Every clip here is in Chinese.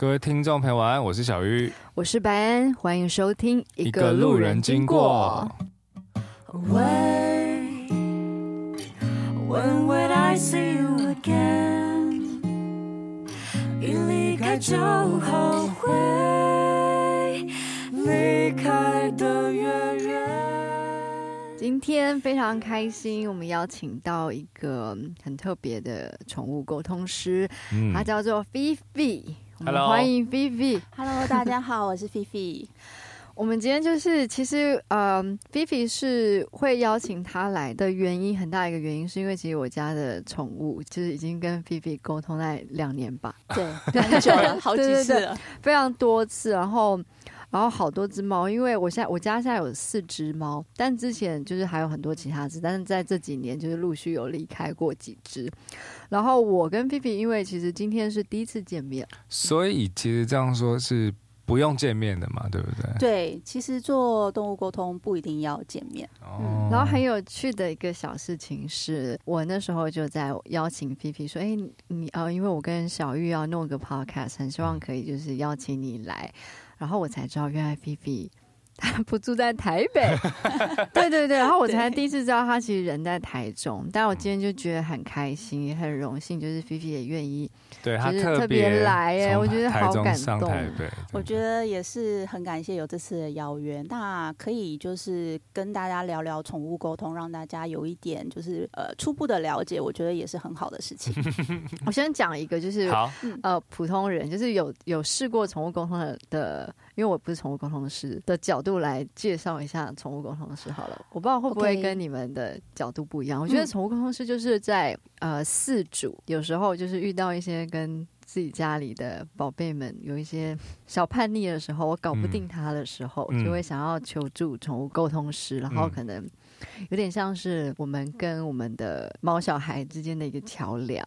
各位听众朋友，晚安！我是小玉，我是白安，欢迎收听一个路人经过。When would I see you again？一离开就后悔，离开的越远。今天非常开心，我们邀请到一个很特别的宠物沟通师，嗯、他叫做菲菲。Hello，欢迎 vi。Hello，大家好，我是菲菲。我们今天就是，其实，嗯 vi 是会邀请他来的原因，很大一个原因是因为，其实我家的宠物就是已经跟 vi 沟通在两年吧，对，很久了，好几次了，非常多次，然后。然后好多只猫，因为我现在我家现在有四只猫，但之前就是还有很多其他只，但是在这几年就是陆续有离开过几只。然后我跟菲菲，因为其实今天是第一次见面，所以其实这样说是不用见面的嘛，对不对？对，其实做动物沟通不一定要见面。哦、嗯。然后很有趣的一个小事情是，我那时候就在邀请菲菲说：“哎，你啊、呃，因为我跟小玉要弄个 podcast，很希望可以就是邀请你来。”然后我才知道，原来菲 不住在台北，对对对。然后我才第一次知道他其实人在台中。但我今天就觉得很开心，也很荣幸，就是菲菲也愿意，对他特别来耶，我觉得好感动。我觉得也是很感谢有这次的邀约，那可以就是跟大家聊聊宠物沟通，让大家有一点就是呃初步的了解，我觉得也是很好的事情。我先讲一个，就是呃普通人，就是有有试过宠物沟通的的。因为我不是宠物沟通师的角度来介绍一下宠物沟通师好了，我不知道会不会跟你们的角度不一样。我觉得宠物沟通师就是在呃饲主有时候就是遇到一些跟自己家里的宝贝们有一些小叛逆的时候，我搞不定他的时候，嗯、就会想要求助宠物沟通师，然后可能有点像是我们跟我们的猫小孩之间的一个桥梁。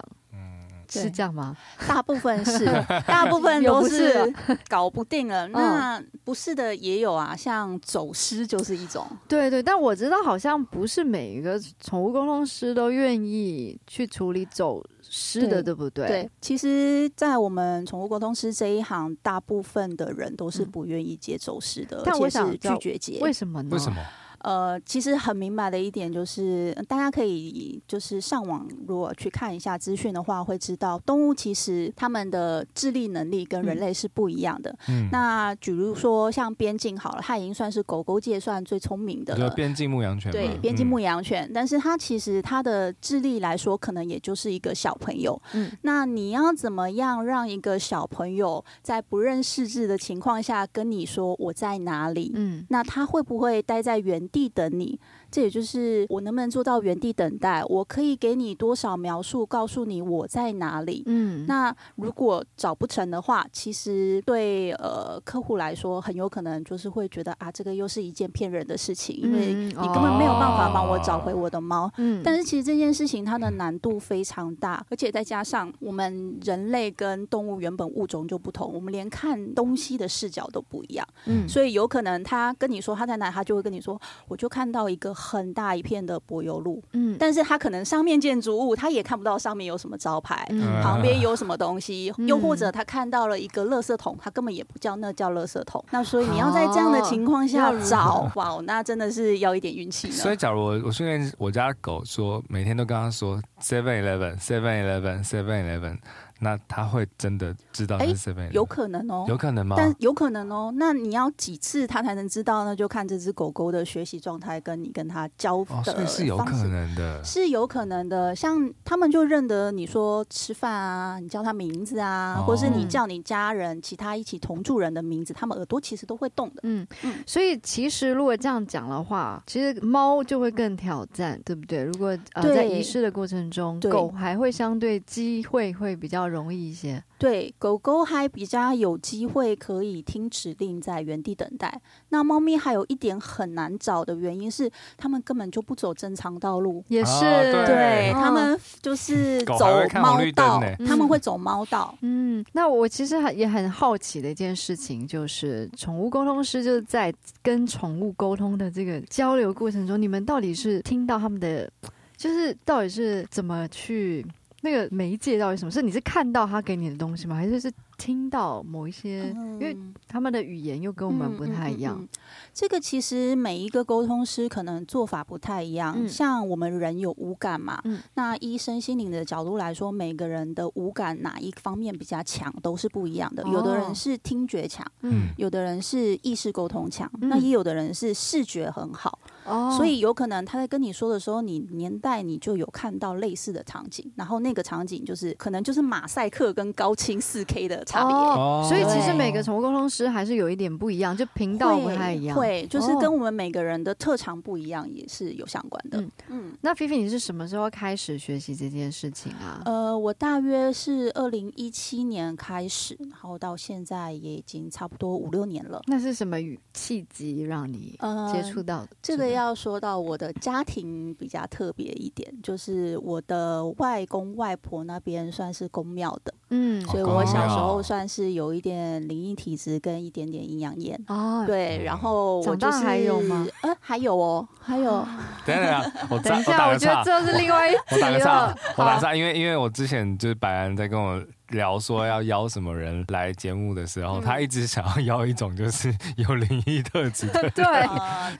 是这样吗？大部分是，大部分都是 搞不定了。那不是的也有啊，像走失就是一种。对对，但我知道好像不是每一个宠物沟通师都愿意去处理走失的，对，不对？对，其实，在我们宠物沟通师这一行，大部分的人都是不愿意接走失的，但我想拒绝接。为什么呢？为什么？呃，其实很明白的一点就是，大家可以就是上网如果去看一下资讯的话，会知道动物其实他们的智力能力跟人类是不一样的。嗯，那比如说像边境好了，它已经算是狗狗界算最聪明的了。边境牧羊犬。对，边境牧羊犬，嗯，但是它其实它的智力来说，可能也就是一个小朋友。嗯，那你要怎么样让一个小朋友在不认识字的情况下跟你说我在哪里？嗯，那他会不会待在原地等你？这也就是我能不能做到原地等待？我可以给你多少描述，告诉你我在哪里？嗯，那如果找不成的话，其实对呃客户来说，很有可能就是会觉得啊，这个又是一件骗人的事情，因为你根本没有办法帮我找回我的猫。嗯，但是其实这件事情它的难度非常大，而且再加上我们人类跟动物原本物种就不同，我们连看东西的视角都不一样。嗯，所以有可能他跟你说他在哪，他就会跟你说，我就看到一个。很大一片的柏油路，嗯，但是它可能上面建筑物它也看不到上面有什么招牌，嗯、旁边有什么东西，嗯、又或者他看到了一个垃圾桶，他根本也不叫那叫垃圾桶。那所以你要在这样的情况下找，哇，那真的是要一点运气。所以假如我我训练我家狗说，每天都跟他说 Seven Eleven Seven Eleven Seven Eleven。那他会真的知道是谁？有可能哦，有可能吗？但有可能哦。那你要几次他才能知道呢？就看这只狗狗的学习状态，跟你跟他交的方式，哦，是有可能的，是有可能的。像他们就认得你说吃饭啊，你叫他名字啊，哦，或是你叫你家人其他一起同住人的名字，他们耳朵其实都会动的。嗯嗯。所以其实如果这样讲的话，其实猫就会更挑战，对不对？如果呃在仪式的过程中，狗还会相对机会会比较容易一些。对，狗狗还比较有机会可以听指令，在原地等待。那猫咪还有一点很难找的原因是，它们根本就不走正常道路。也是，哦、对，它们就是走猫道，他们会走猫道。嗯，那我其实也很好奇的一件事情，就是宠物沟通师就是在跟宠物沟通的这个交流过程中，你们到底是听到他们的，就是到底是怎么去？那个媒介到底什么？是你是看到他给你的东西吗？还是是听到某一些，因为他们的语言又跟我们不太一样。这个其实每一个沟通师可能做法不太一样。像我们人有五感嘛，那医生心灵的角度来说，每个人的五感哪一方面比较强，都是不一样的。有的人是听觉强，嗯有的人是意识沟通强，那也有的人是视觉很好。哦所以有可能他在跟你说的时候，你年代你就有看到类似的场景，然后那个场景就是可能就是马赛克跟高清四 K 的差别。哦，所以其实每个宠物沟通师还是有一点不一样，就频道不太一样。会，就是跟我们每个人的特长不一样，也是有相关的。嗯，嗯，那菲菲，你是什么时候开始学习这件事情啊？呃，我大约是二零一七年开始，然后到现在也已经差不多五六年了。那是什么契机让你接触到这个要说到我的家庭比较特别一点，就是我的外公外婆那边算是公庙的，嗯，所以我小时候算是有一点灵异体质跟一点点阴阳眼哦，对，然后我就是还有吗？呃，还有哦，还有。等等下，我等一下，我觉得这是另外一我打个岔，我打个岔，因为因为我之前就是白安在跟我。聊说要邀什么人来节目的时候，嗯、他一直想要邀一种就是 有灵异特质的。对，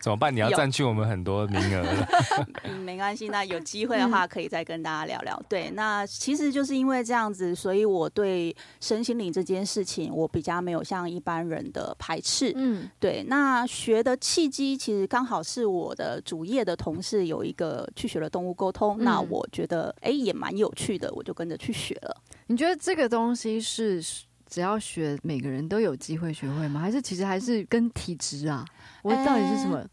怎么办？你要占据我们很多名额没关系，那有机会的话可以再跟大家聊聊。嗯、对，那其实就是因为这样子，所以我对身心灵这件事情，我比较没有像一般人的排斥。嗯，对。那学的契机其实刚好是我的主业的同事有一个去学了动物沟通，嗯、那我觉得哎也蛮有趣的，我就跟着去学了。你觉得这个东西是只要学，每个人都有机会学会吗？还是其实还是跟体质啊？我到底是什么？欸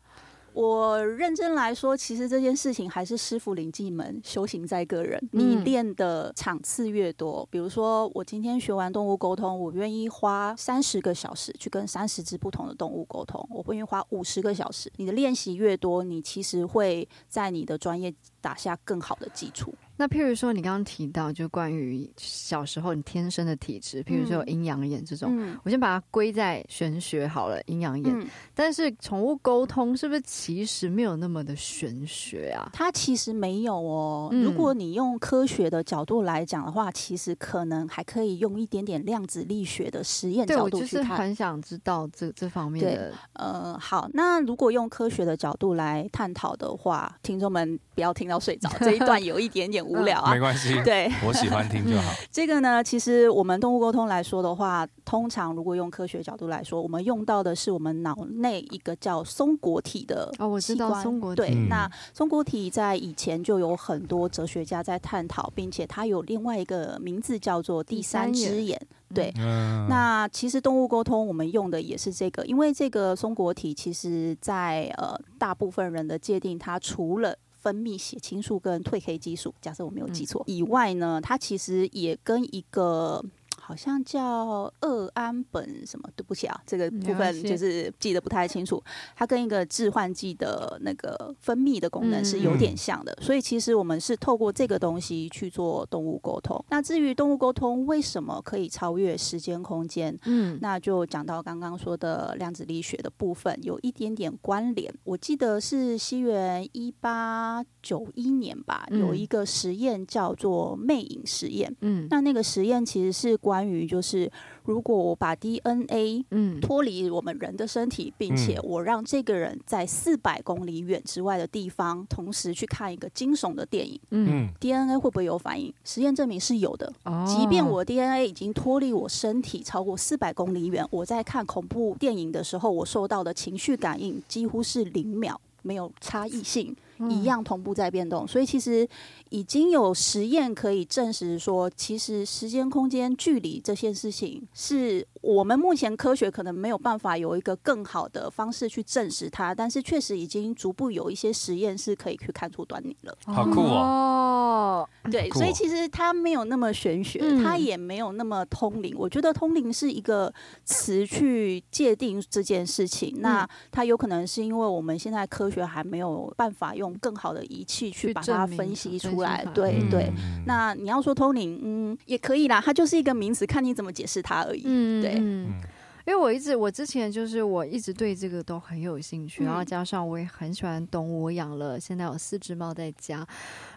我认真来说，其实这件事情还是师傅领进门，修行在个人。你练的场次越多，比如说我今天学完动物沟通，我愿意花三十个小时去跟三十只不同的动物沟通，我不愿意花五十个小时。你的练习越多，你其实会在你的专业打下更好的基础。那譬如说，你刚刚提到就关于小时候你天生的体质，譬如说有阴阳眼这种，嗯、我先把它归在玄学好了，阴阳眼。嗯、但是宠物沟通是不是其实没有那么的玄学啊？它其实没有哦。嗯、如果你用科学的角度来讲的话，其实可能还可以用一点点量子力学的实验角度去看。我就是很想知道这这方面的。对，呃，好，那如果用科学的角度来探讨的话，听众们不要听到睡着，这一段有一点点。无聊啊，没关系，对，我喜欢听就好。这个呢，其实我们动物沟通来说的话，通常如果用科学角度来说，我们用到的是我们脑内一个叫松果体的哦，我知道松果体。对，那松果体在以前就有很多哲学家在探讨，并且它有另外一个名字叫做第三只眼。对，嗯、那其实动物沟通我们用的也是这个，因为这个松果体其实在呃大部分人的界定，它除了分泌血清素跟褪黑激素，假设我没有记错以外呢，它其实也跟一个。好像叫二胺苯什么？对不起啊，这个部分就是记得不太清楚。它跟一个致幻剂的那个分泌的功能是有点像的，所以其实我们是透过这个东西去做动物沟通。那至于动物沟通为什么可以超越时间空间？嗯，那就讲到刚刚说的量子力学的部分，有一点点关联。我记得是西元一八九一年吧，有一个实验叫做魅影实验。嗯，那那个实验其实是关。关于就是，如果我把 DNA 嗯脱离我们人的身体，并且我让这个人在四百公里远之外的地方，同时去看一个惊悚的电影，嗯，DNA 会不会有反应？实验证明是有的。即便我 DNA 已经脱离我身体超过四百公里远，我在看恐怖电影的时候，我受到的情绪感应几乎是零秒，没有差异性。一样同步在变动，所以其实已经有实验可以证实说，其实时间、空间、距离这些事情，是我们目前科学可能没有办法有一个更好的方式去证实它，但是确实已经逐步有一些实验是可以去看出端倪了。好酷哦！对，所以其实它没有那么玄学，它也没有那么通灵。我觉得通灵是一个词去界定这件事情，那它有可能是因为我们现在科学还没有办法用。更好的仪器去把它分析出来，对对。那你要说通灵，嗯，也可以啦，它就是一个名词，看你怎么解释它而已。嗯，对。嗯。因为我一直我之前就是我一直对这个都很有兴趣，嗯、然后加上我也很喜欢动物，我养了现在有四只猫在家，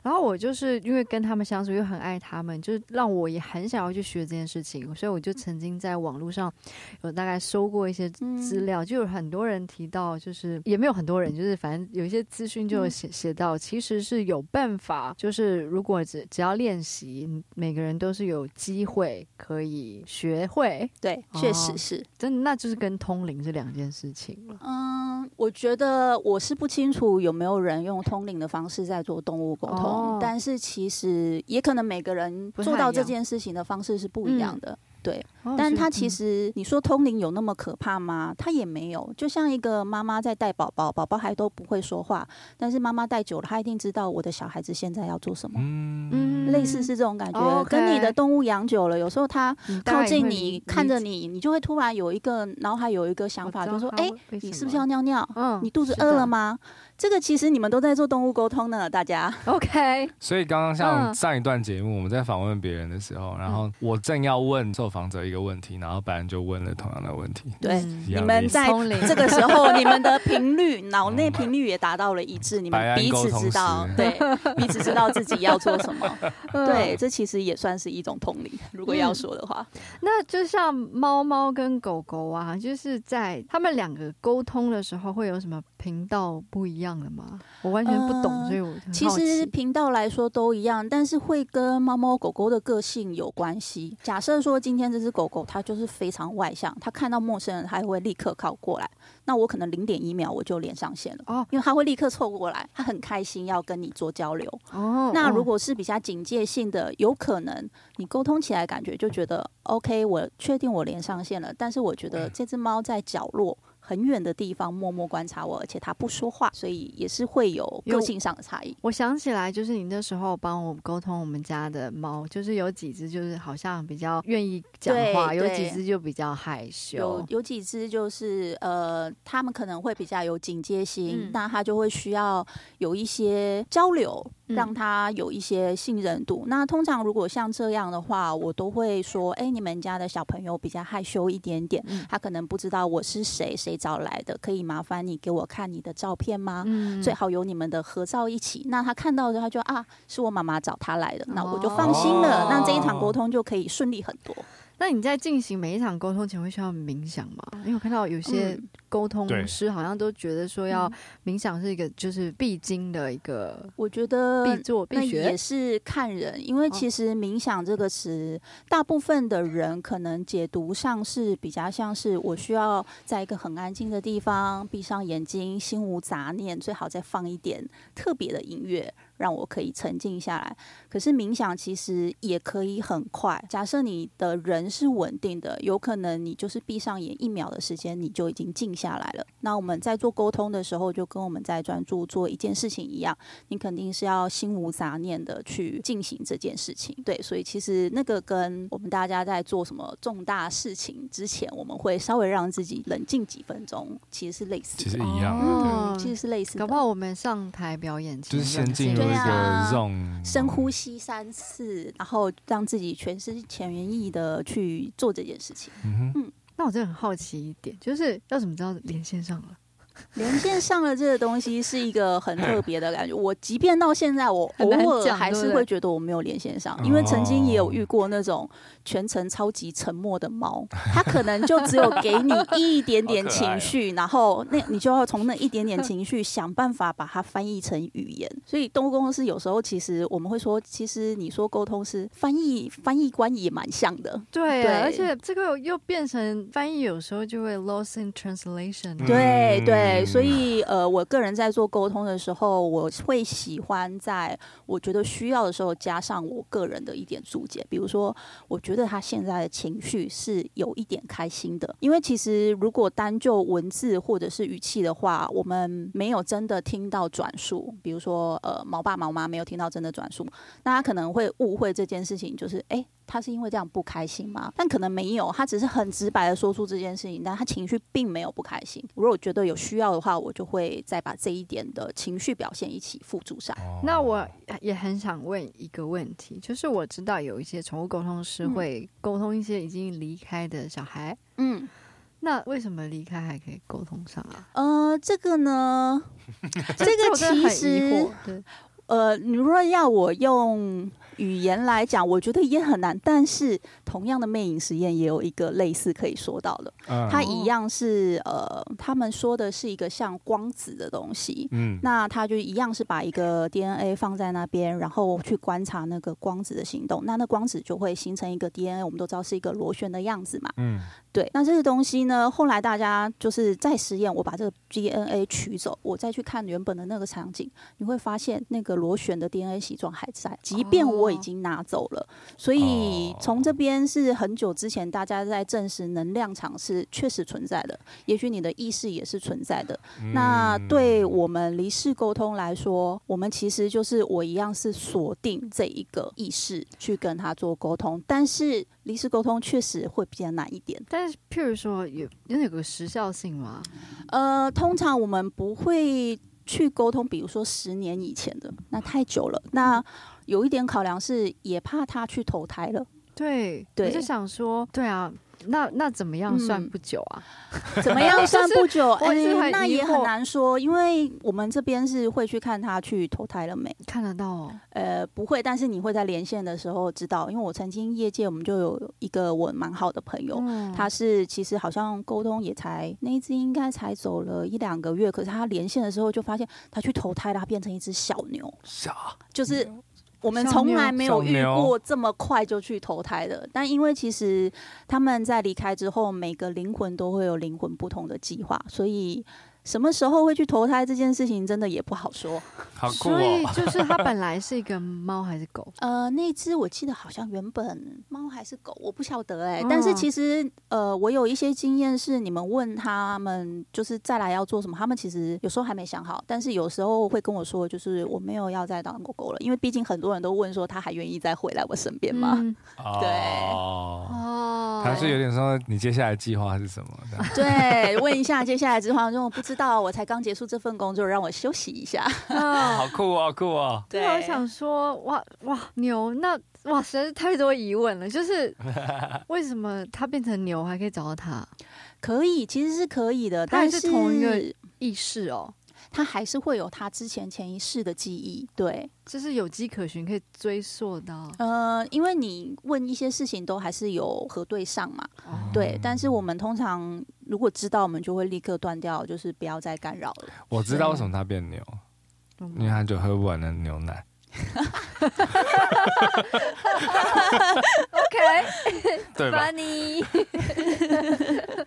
然后我就是因为跟他们相处又很爱他们，就是让我也很想要去学这件事情，所以我就曾经在网络上有大概搜过一些资料，嗯、就有很多人提到，就是也没有很多人，就是反正有一些资讯就写写到，其实是有办法，就是如果只只要练习，每个人都是有机会可以学会，对，确实是。哦真，那就是跟通灵是两件事情了。嗯，我觉得我是不清楚有没有人用通灵的方式在做动物沟通，哦、但是其实也可能每个人做到这件事情的方式是不一样的。对，但他其实你说通灵有那么可怕吗？他也没有，就像一个妈妈在带宝宝，宝宝还都不会说话，但是妈妈带久了，他一定知道我的小孩子现在要做什么。嗯，类似是这种感觉，跟你的动物养久了，有时候他靠近你，看着你，你就会突然有一个脑海有一个想法，就说：哎，你是不是要尿尿？嗯，你肚子饿了吗？这个其实你们都在做动物沟通呢，大家。OK。所以刚刚像上一段节目，我们在访问别人的时候，然后我正要问受访者一个问题，然后白人就问了同样的问题。对，你们在这个时候，你们的频率、脑内频率也达到了一致，你们彼此知道，对，彼此知道自己要做什么。对，这其实也算是一种通灵，如果要说的话。那就像猫猫跟狗狗啊，就是在他们两个沟通的时候，会有什么频道不一样的吗？我完全不懂，呃、所以我其实频道来说都一样，但是会跟猫猫狗狗的个性有关系。假设说今天这只狗狗它就是非常外向，它看到陌生人它会立刻靠过来，那我可能零点一秒我就连上线了哦，因为它会立刻凑过来，它很开心要跟你做交流哦。那如果是比较警戒性的，有可能你沟通起来感觉就觉得 OK，我确定我连上线了，但是我觉得这只猫在角落。很远的地方默默观察我，而且他不说话，所以也是会有个性上的差异。我想起来，就是你那时候帮我沟通我们家的猫，就是有几只就是好像比较愿意讲话，有几只就比较害羞。有有几只就是呃，他们可能会比较有警戒心，嗯、那他就会需要有一些交流。让他有一些信任度。嗯、那通常如果像这样的话，我都会说：哎、欸，你们家的小朋友比较害羞一点点，嗯、他可能不知道我是谁，谁找来的，可以麻烦你给我看你的照片吗？嗯、最好有你们的合照一起。那他看到的他就啊，是我妈妈找他来的，那我就放心了。哦、那这一场沟通就可以顺利很多。那你在进行每一场沟通前会需要冥想吗？因为我看到有些沟通师好像都觉得说要冥想是一个就是必经的一个，我觉得必做必学也是看人，因为其实冥想这个词，大部分的人可能解读上是比较像是我需要在一个很安静的地方，闭上眼睛，心无杂念，最好再放一点特别的音乐。让我可以沉静下来。可是冥想其实也可以很快。假设你的人是稳定的，有可能你就是闭上眼一秒的时间，你就已经静下来了。那我们在做沟通的时候，就跟我们在专注做一件事情一样，你肯定是要心无杂念的去进行这件事情。对，所以其实那个跟我们大家在做什么重大事情之前，我们会稍微让自己冷静几分钟，其实是类似的，其实一样，哦、其实是类似的。搞不好我们上台表演就是先进入。对啊，深呼吸三次，然后让自己全心全意的去做这件事情。嗯，嗯，那我真的很好奇一点，就是要怎么知道连线上了？连线上了这个东西是一个很特别的感觉。我即便到现在，我偶尔还是会觉得我没有连线上，因为曾经也有遇过那种全程超级沉默的猫，它可能就只有给你一点点情绪，然后那你就要从那一点点情绪想办法把它翻译成语言。所以动物沟通师有时候其实我们会说，其实你说沟通是翻译翻译官也蛮像的。对，对，而且这个又变成翻译，有时候就会 lost in translation。对对。对，所以呃，我个人在做沟通的时候，我会喜欢在我觉得需要的时候加上我个人的一点注解。比如说，我觉得他现在的情绪是有一点开心的，因为其实如果单就文字或者是语气的话，我们没有真的听到转述。比如说，呃，毛爸毛妈没有听到真的转述，那他可能会误会这件事情，就是哎。他是因为这样不开心吗？但可能没有，他只是很直白的说出这件事情，但他情绪并没有不开心。如果我觉得有需要的话，我就会再把这一点的情绪表现一起附注上。那我也很想问一个问题，就是我知道有一些宠物沟通师会沟通一些已经离开的小孩，嗯。那为什么离开还可以沟通上啊？呃，这个呢，这个其实，呃，你如果要我用。语言来讲，我觉得也很难。但是，同样的魅影实验也有一个类似可以说到的，它一样是呃，他们说的是一个像光子的东西。嗯，那它就一样是把一个 DNA 放在那边，然后去观察那个光子的行动。那那光子就会形成一个 DNA，我们都知道是一个螺旋的样子嘛。嗯，对。那这个东西呢，后来大家就是在实验，我把这个 DNA 取走，我再去看原本的那个场景，你会发现那个螺旋的 DNA 形状还在，即便我。我已经拿走了，所以从这边是很久之前大家在证实能量场是确实存在的，也许你的意识也是存在的。那对我们离世沟通来说，我们其实就是我一样是锁定这一个意识去跟他做沟通，但是离世沟通确实会比较难一点。但是譬如说有有那个时效性吗？呃，通常我们不会去沟通，比如说十年以前的，那太久了。那有一点考量是，也怕他去投胎了。对，对，我就想说，对啊。那那怎么样算不久啊？嗯、怎么样算不久？哎、欸，那也很难说，因为我们这边是会去看他去投胎了没？看得到哦。呃，不会，但是你会在连线的时候知道，因为我曾经业界我们就有一个我蛮好的朋友，嗯、他是其实好像沟通也才那一只应该才走了一两个月，可是他连线的时候就发现他去投胎了，他变成一只小牛，小就是。我们从来没有遇过这么快就去投胎的，但因为其实他们在离开之后，每个灵魂都会有灵魂不同的计划，所以。什么时候会去投胎这件事情，真的也不好说。好酷哦。所以就是它本来是一个猫还是狗？呃，那只我记得好像原本猫还是狗，我不晓得哎、欸。但是其实呃，我有一些经验是，你们问他们就是再来要做什么，他们其实有时候还没想好，但是有时候会跟我说，就是我没有要再当狗狗了，因为毕竟很多人都问说他还愿意再回来我身边吗？嗯、对哦，他是有点说你接下来计划是什么？对，问一下接下来计划，因为我不知。知道我才刚结束这份工作，让我休息一下。啊，好酷啊，好酷啊！对，我想说，哇哇牛，那哇实在是太多疑问了。就是 为什么他变成牛还可以找到他？可以，其实是可以的，但是同一个意识哦。他还是会有他之前前一世的记忆，对，就是有迹可循，可以追溯到。呃，因为你问一些事情都还是有核对上嘛，哦、对。但是我们通常如果知道，我们就会立刻断掉，就是不要再干扰了。我知道为什么他变牛，因为他就喝不完的牛奶。OK，对吧？你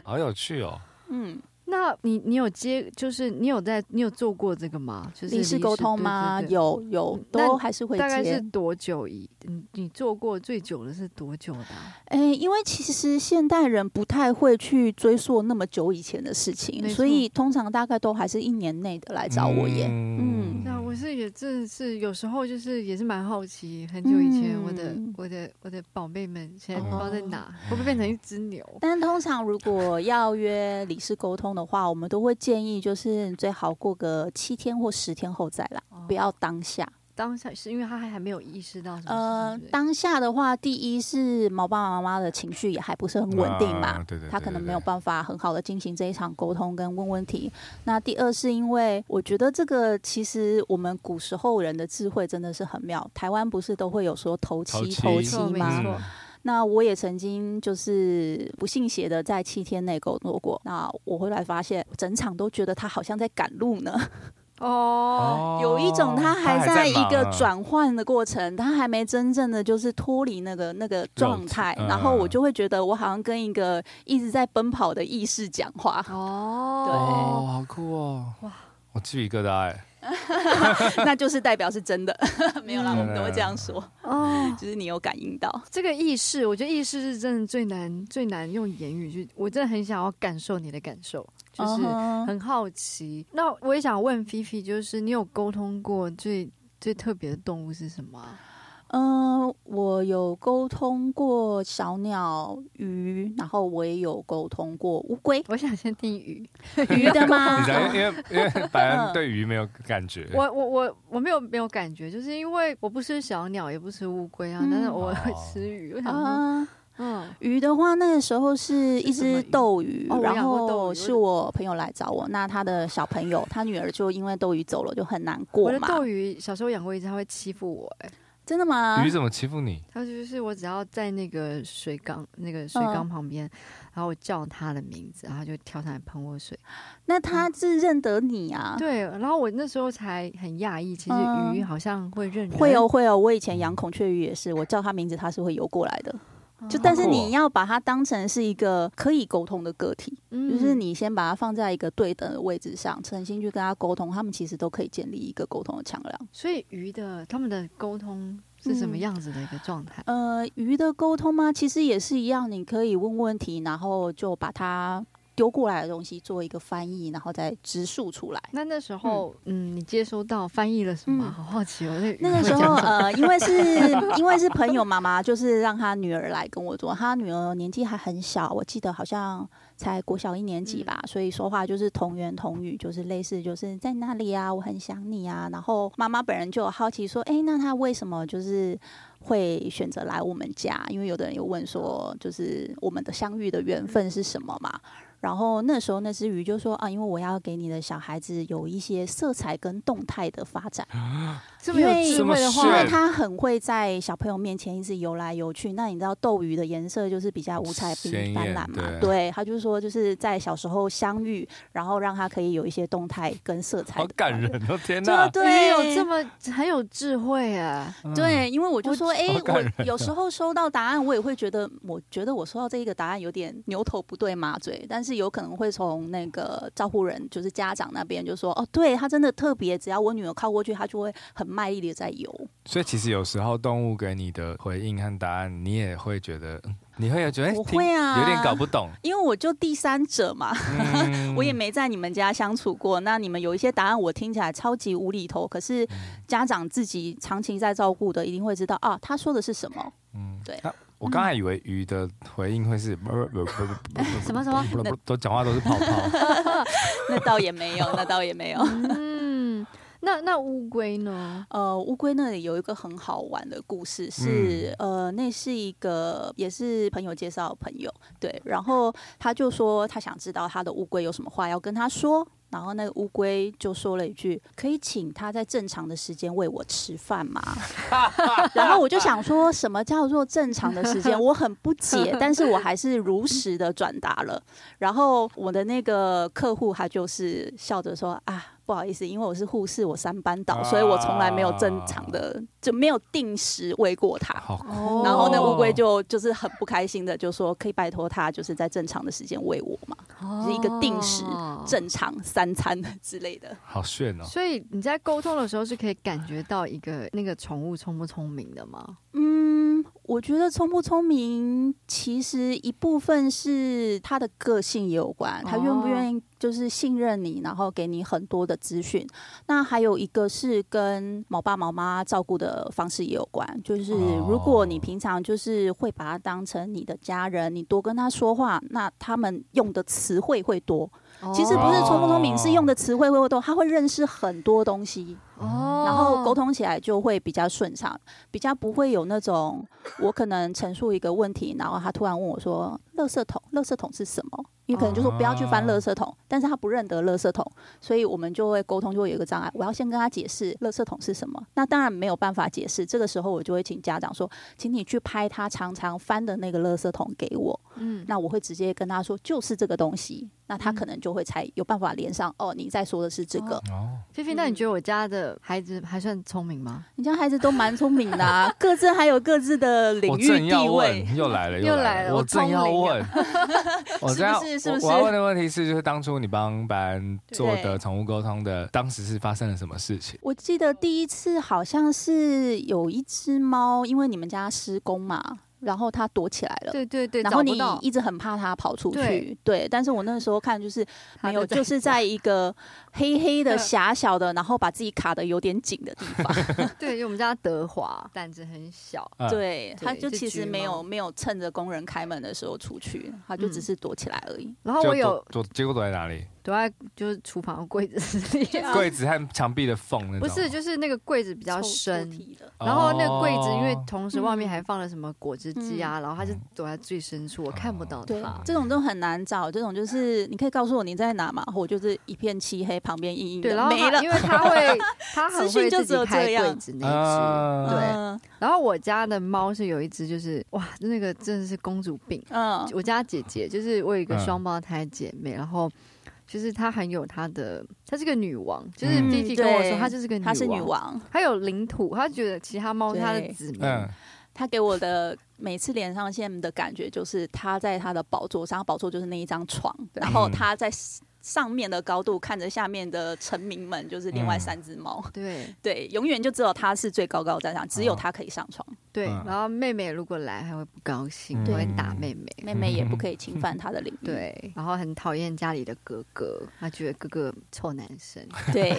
好有趣哦。嗯。那你你有接，就是你有在你有做过这个吗？就是离世沟通吗？有有，都还是会接。大概是多久？以你你做过最久的是多久的？哎、欸，因为其实现代人不太会去追溯那么久以前的事情，所以通常大概都还是一年内的来找我耶。嗯，那、嗯、我是也真的是有时候就是也是蛮好奇，很久以前我的、嗯、我的我的宝贝们现在不知道在哪，哦、会不会变成一只牛？但通常如果要约理事沟通的话，我们都会建议，就是最好过个七天或十天后再来，哦、不要当下。当下是因为他还还没有意识到什么。呃，当下的话，第一是毛爸妈妈的情绪也还不是很稳定嘛，他可能没有办法很好的进行这一场沟通跟问问题。那第二是因为我觉得这个其实我们古时候人的智慧真的是很妙。台湾不是都会有说头七头七吗？那我也曾经就是不信邪的在七天内沟通过，那我后来发现整场都觉得他好像在赶路呢。哦，有一种他还在一个转换的过程，他还没真正的就是脱离那个那个状态，然后我就会觉得我好像跟一个一直在奔跑的意识讲话。哦，对，好酷哦！哇，我鸡皮疙瘩哎。那就是代表是真的，没有啦，我们都会这样说哦，就是你有感应到这个意识，我觉得意识是真的最难最难用言语去，我真的很想要感受你的感受，就是很好奇。Uh huh. 那我也想问菲菲，就是你有沟通过最最特别的动物是什么？嗯，我有沟通过小鸟、鱼，然后我也有沟通过乌龟。我想先听鱼，鱼的吗？因为因为白安对鱼没有感觉。我我我我没有没有感觉，就是因为我不吃小鸟，也不吃乌龟啊，但是我会 吃鱼。我想说，嗯，鱼的话，那个时候是一只斗鱼，哦、然后是我朋友来找我，那他的小朋友，他女儿就因为斗鱼走了，就很难过嘛。我的斗鱼小时候养过一只，它会欺负我、欸，哎。真的吗？鱼怎么欺负你？他就是我，只要在那个水缸、那个水缸旁边，嗯、然后我叫它的名字，然后就跳上来喷我水。那它是认得你啊？对，然后我那时候才很讶异，其实鱼好像会认人。会哦，会哦。我以前养孔雀鱼也是，我叫它名字，它是会游过来的。就但是你要把它当成是一个可以沟通的个体，嗯、就是你先把它放在一个对等的位置上，诚心去跟他沟通，他们其实都可以建立一个沟通的桥梁。所以鱼的他们的沟通是什么样子的一个状态？嗯、呃，鱼的沟通吗？其实也是一样，你可以问问题，然后就把它。丢过来的东西做一个翻译，然后再直述出来。那那时候，嗯，嗯，你接收到翻译了什么？嗯、好好奇哦。那个时候，呃，因为是 因为是朋友妈妈，就是让她女儿来跟我做。她女儿年纪还很小，我记得好像才国小一年级吧，嗯、所以说话就是同源同语，就是类似就是在那里啊，我很想你啊。然后妈妈本人就有好奇说，哎，那她为什么就是会选择来我们家？因为有的人有问说，就是我们的相遇的缘分是什么嘛？然后那时候那只鱼就说啊，因为我要给你的小孩子有一些色彩跟动态的发展，这么有智慧的话，因为他很会在小朋友面前一直游来游去。那你知道斗鱼的颜色就是比较五彩缤纷嘛？对，对，他就是说就是在小时候相遇，然后让他可以有一些动态跟色彩。好感人哦！天 哪，对，有这么很有智慧啊！对，因为我就说，哎，我有时候收到答案，我也会觉得，我觉得我收到这一个答案有点牛头不对马嘴，但是。是有可能会从那个照顾人，就是家长那边就说哦，对他真的特别，只要我女儿靠过去，他就会很卖力的在游。所以其实有时候动物给你的回应和答案，你也会觉得，你会有觉得我会啊，有点搞不懂，因为我就第三者嘛，嗯、我也没在你们家相处过。那你们有一些答案，我听起来超级无厘头，可是家长自己长期在照顾的，一定会知道啊，他说的是什么。嗯，对。我刚才以为鱼的回应会是什么 什么，都讲话都是泡泡。那倒也没有，那倒也没有。嗯，那那乌龟呢？呃，乌龟那里有一个很好玩的故事，是呃，那是一个也是朋友介绍的朋友，对，然后他就说他想知道他的乌龟有什么话要跟他说。然后那个乌龟就说了一句：“可以请他在正常的时间喂我吃饭吗？”然后我就想说，什么叫做正常的时间？我很不解，但是我还是如实的转达了。然后我的那个客户他就是笑着说：“啊。”不好意思，因为我是护士，我三班倒，所以我从来没有正常的，就没有定时喂过它。然后那乌龟就就是很不开心的，就说可以拜托他，就是在正常的时间喂我嘛，就是一个定时正常三餐之类的。好炫哦！所以你在沟通的时候是可以感觉到一个那个宠物聪不聪明的吗？嗯，我觉得聪不聪明，其实一部分是他的个性也有关，他愿不愿意。就是信任你，然后给你很多的资讯。那还有一个是跟毛爸毛妈照顾的方式也有关。就是如果你平常就是会把他当成你的家人，你多跟他说话，那他们用的词汇会多。其实不是聪不聪明，是用的词汇会多，他会认识很多东西。哦，然后沟通起来就会比较顺畅，比较不会有那种我可能陈述一个问题，然后他突然问我说：“垃圾桶，垃圾桶是什么？”你可能就说不要去翻垃圾桶，但是他不认得垃圾桶，所以我们就会沟通就会有一个障碍。我要先跟他解释垃圾桶是什么，那当然没有办法解释。这个时候我就会请家长说，请你去拍他常常翻的那个垃圾桶给我。嗯，那我会直接跟他说就是这个东西，那他可能就会才有办法连上。哦，你在说的是这个。哦，菲菲，那你觉得我家的孩子还算聪明吗？你家孩子都蛮聪明的啊，各自还有各自的领域地位。又来了，又来了，我正要问，我 这样。是不是？我要问的问题是，就是当初你帮白安做的宠物沟通的，当时是发生了什么事情？我记得第一次好像是有一只猫，因为你们家施工嘛。然后它躲起来了，对对对，然后你一直很怕它跑出去，对，对，但是我那个时候看就是没有，就是在一个黑黑的狭小的，然后把自己卡的有点紧的地方。对，因为我们家德华胆子很小，对，他就其实没有没有趁着工人开门的时候出去，他就只是躲起来而已。然后我有躲，结果躲在哪里？躲在就是厨房柜子里，柜子和墙壁的缝那种。不是，就是那个柜子比较深，然后那个柜子因为同时外面还放了什么果汁机啊，然后他就躲在最深处，我看不到他。这种都很难找，这种就是你可以告诉我你在哪嘛，我就是一片漆黑，旁边硬硬的，对，然后没了，因为他会，他很会自己开柜子那只，对。然后我家的猫是有一只，就是哇，那个真的是公主病。嗯，我家姐姐就是我有一个双胞胎姐妹，然后。就是她很有她的，她是个女王。就是弟弟跟我说，她就是个女王，她是女王，她有领土。她觉得其他猫是她的子民。她给我的每次连上线的感觉，就是她在她的宝座上，宝座就是那一张床，然后她在。上面的高度看着下面的臣民们，就是另外三只猫。对对，永远就只有它是最高高在上，只有它可以上床。对，然后妹妹如果来，还会不高兴，会打妹妹。妹妹也不可以侵犯她的领域。对，然后很讨厌家里的哥哥，他觉得哥哥臭男生。对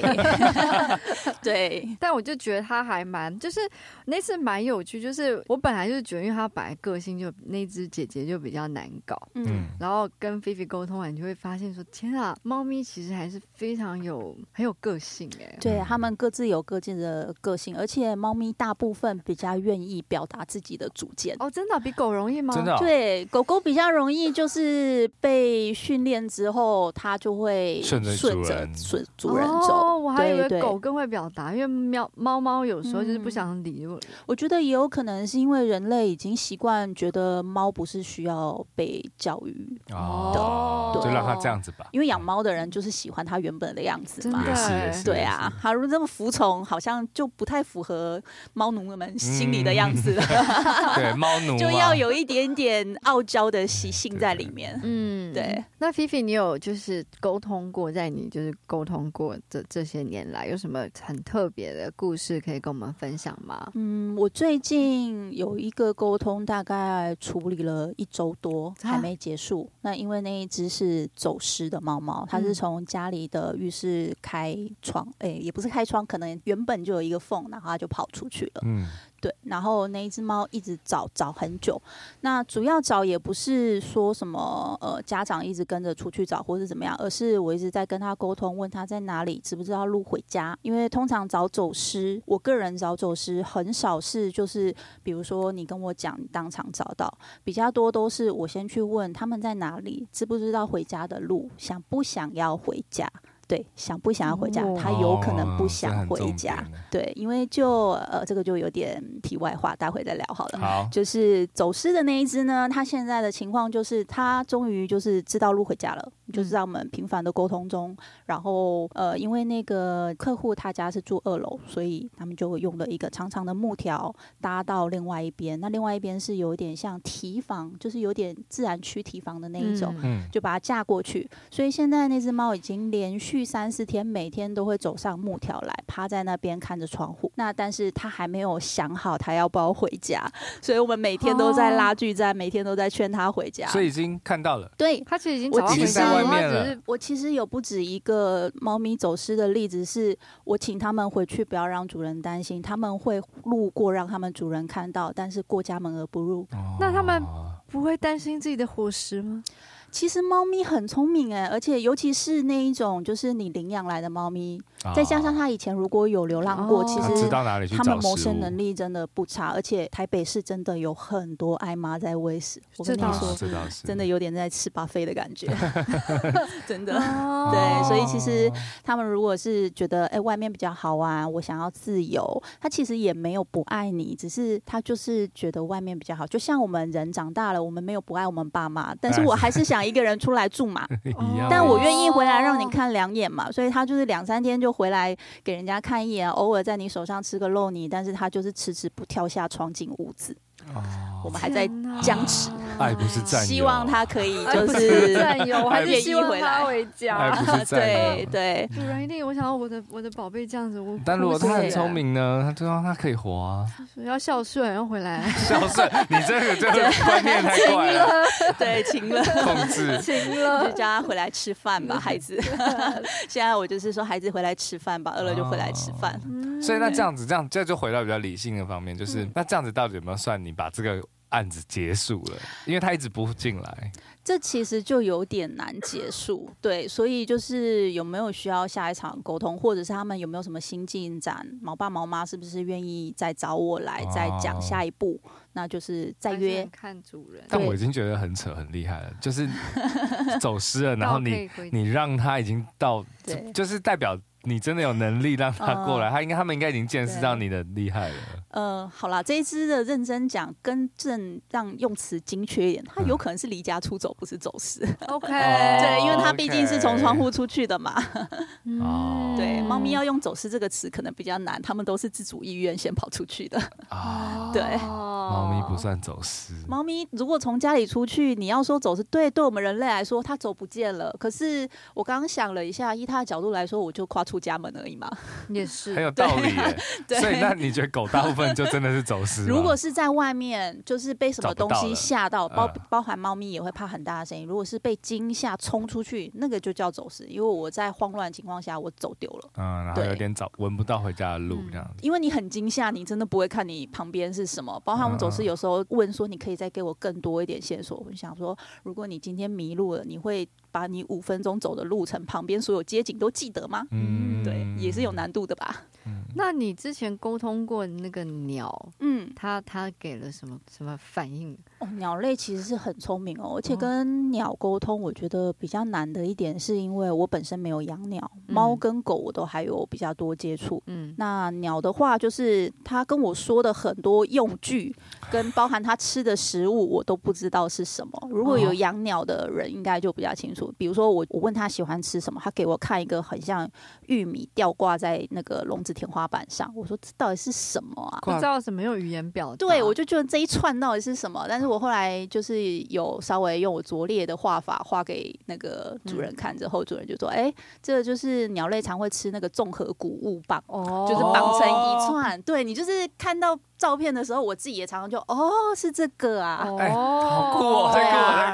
对，但我就觉得他还蛮，就是那次蛮有趣。就是我本来就是觉得，因为他本来个性就那只姐姐就比较难搞。嗯，然后跟菲菲沟通完，你就会发现说：天啊！猫咪其实还是非常有很有个性哎，对，他们各自有各自的个性，而且猫咪大部分比较愿意表达自己的主见。哦，真的比狗容易吗？真的，对，狗狗比较容易，就是被训练之后，它就会顺着顺着顺主人走。哦，我还以为狗更会表达，因为喵猫猫有时候就是不想理我。我觉得也有可能是因为人类已经习惯觉得猫不是需要被教育哦，就让它这样子吧，因为养。猫的人就是喜欢它原本的样子嘛，对，对啊，它如果这么服从，好像就不太符合猫奴们心里的样子 对，猫奴就要有一点点傲娇的习性在里面。嗯，对。那菲菲，你有就是沟通过，在你就是沟通过这这些年来，有什么很特别的故事可以跟我们分享吗？嗯，我最近有一个沟通，大概处理了一周多，还没结束。啊、那因为那一只是走失的猫猫。它是从家里的浴室开窗，哎、欸，也不是开窗，可能原本就有一个缝，然后它就跑出去了。嗯。对，然后那一只猫一直找找很久，那主要找也不是说什么呃家长一直跟着出去找或是怎么样，而是我一直在跟他沟通，问他在哪里，知不知道路回家。因为通常找走失，我个人找走失很少是就是比如说你跟我讲当场找到，比较多都是我先去问他们在哪里，知不知道回家的路，想不想要回家。对，想不想要回家？他有可能不想回家。对，因为就呃，这个就有点题外话，待会再聊好了。好，就是走失的那一只呢，他现在的情况就是，他终于就是知道路回家了，就是在我们频繁的沟通中，然后呃，因为那个客户他家是住二楼，所以他们就用了一个长长的木条搭到另外一边，那另外一边是有点像提防，就是有点自然区提防的那一种，嗯，就把它架过去，所以现在那只猫已经连续。三四天，每天都会走上木条来，趴在那边看着窗户。那但是他还没有想好他要不要回家，所以我们每天都在拉锯战，每天都在劝他回家。所以已经看到了，对，他其实已经。我其实外面了。我其实有不止一个猫咪走失的例子，是我请他们回去，不要让主人担心，他们会路过，让他们主人看到，但是过家门而不入。哦、那他们不会担心自己的伙食吗？其实猫咪很聪明哎，而且尤其是那一种，就是你领养来的猫咪，再加上他以前如果有流浪过，其实他们谋生能力真的不差。而且台北市真的有很多爱妈在喂食，我跟你说，真的有点在吃 buffet 的感觉，真的。对，所以其实他们如果是觉得哎外面比较好玩，我想要自由，他其实也没有不爱你，只是他就是觉得外面比较好。就像我们人长大了，我们没有不爱我们爸妈，但是我还是想。一个人出来住嘛，但我愿意回来让你看两眼嘛，所以他就是两三天就回来给人家看一眼，偶尔在你手上吃个肉泥，但是他就是迟迟不跳下床进屋子。哦，我们还在僵持，爱不是占有，希望他可以就是占有，我还是希望他回家。对对，主人一定，我想要我的我的宝贝这样子。我但如果他很聪明呢？他对啊，他可以活啊。要孝顺，要回来。孝顺，你这个这个观念太怪了。对，情了，控制，情了，就叫他回来吃饭吧，孩子。现在我就是说，孩子回来吃饭吧，饿了就回来吃饭。所以那这样子，这样这就回到比较理性的方面，就是那这样子到底有没有算你？把这个案子结束了，因为他一直不进来。这其实就有点难结束。对，所以就是有没有需要下一场沟通，或者是他们有没有什么新进展？毛爸毛妈是不是愿意再找我来再讲下一步？哦、那就是再约看主人。但我已经觉得很扯很厉害了，就是 走失了，然后你你让他已经到，就是代表。你真的有能力让他过来，他应该他们应该已经见识到你的厉害了。呃，好啦，这一支的认真讲，更正让用词精确一点，他有可能是离家出走，不是走失。OK，对，因为他毕竟是从窗户出去的嘛。哦，对，猫咪要用走失这个词可能比较难，他们都是自主意愿先跑出去的。啊，对，猫咪不算走失。猫咪如果从家里出去，你要说走失，对，对我们人类来说，它走不见了。可是我刚刚想了一下，以它的角度来说，我就跨出家门而已嘛。也是很有道理耶。对，所以那你觉得狗大部分？就真的是走失。如果是在外面，就是被什么东西吓到，到包包含猫咪也会怕很大的声音。如果是被惊吓冲出去，那个就叫走失。因为我在慌乱的情况下，我走丢了。嗯，然后有点找闻不到回家的路这样子。因为你很惊吓，你真的不会看你旁边是什么。包含我们走失，有时候问说，你可以再给我更多一点线索。我就想说，如果你今天迷路了，你会把你五分钟走的路程旁边所有街景都记得吗？嗯，对，也是有难度的吧。那你之前沟通过那个鸟，嗯，它它给了什么什么反应？哦，鸟类其实是很聪明哦，而且跟鸟沟通，我觉得比较难的一点，是因为我本身没有养鸟，猫跟狗我都还有比较多接触。嗯，那鸟的话，就是它跟我说的很多用具，跟包含它吃的食物，我都不知道是什么。如果有养鸟的人，应该就比较清楚。比如说我我问他喜欢吃什么，他给我看一个很像玉米吊挂在那个笼子天花板上，我说这到底是什么啊？不知道怎么用语言表达。对，我就觉得这一串到底是什么？但是我后来就是有稍微用我拙劣的画法画给那个主人看之后，主人就说：“哎，这个就是鸟类常会吃那个综合谷物棒，哦，就是绑成一串。对，你就是看到。”照片的时候，我自己也常常就哦，是这个啊，哦，好酷哦，这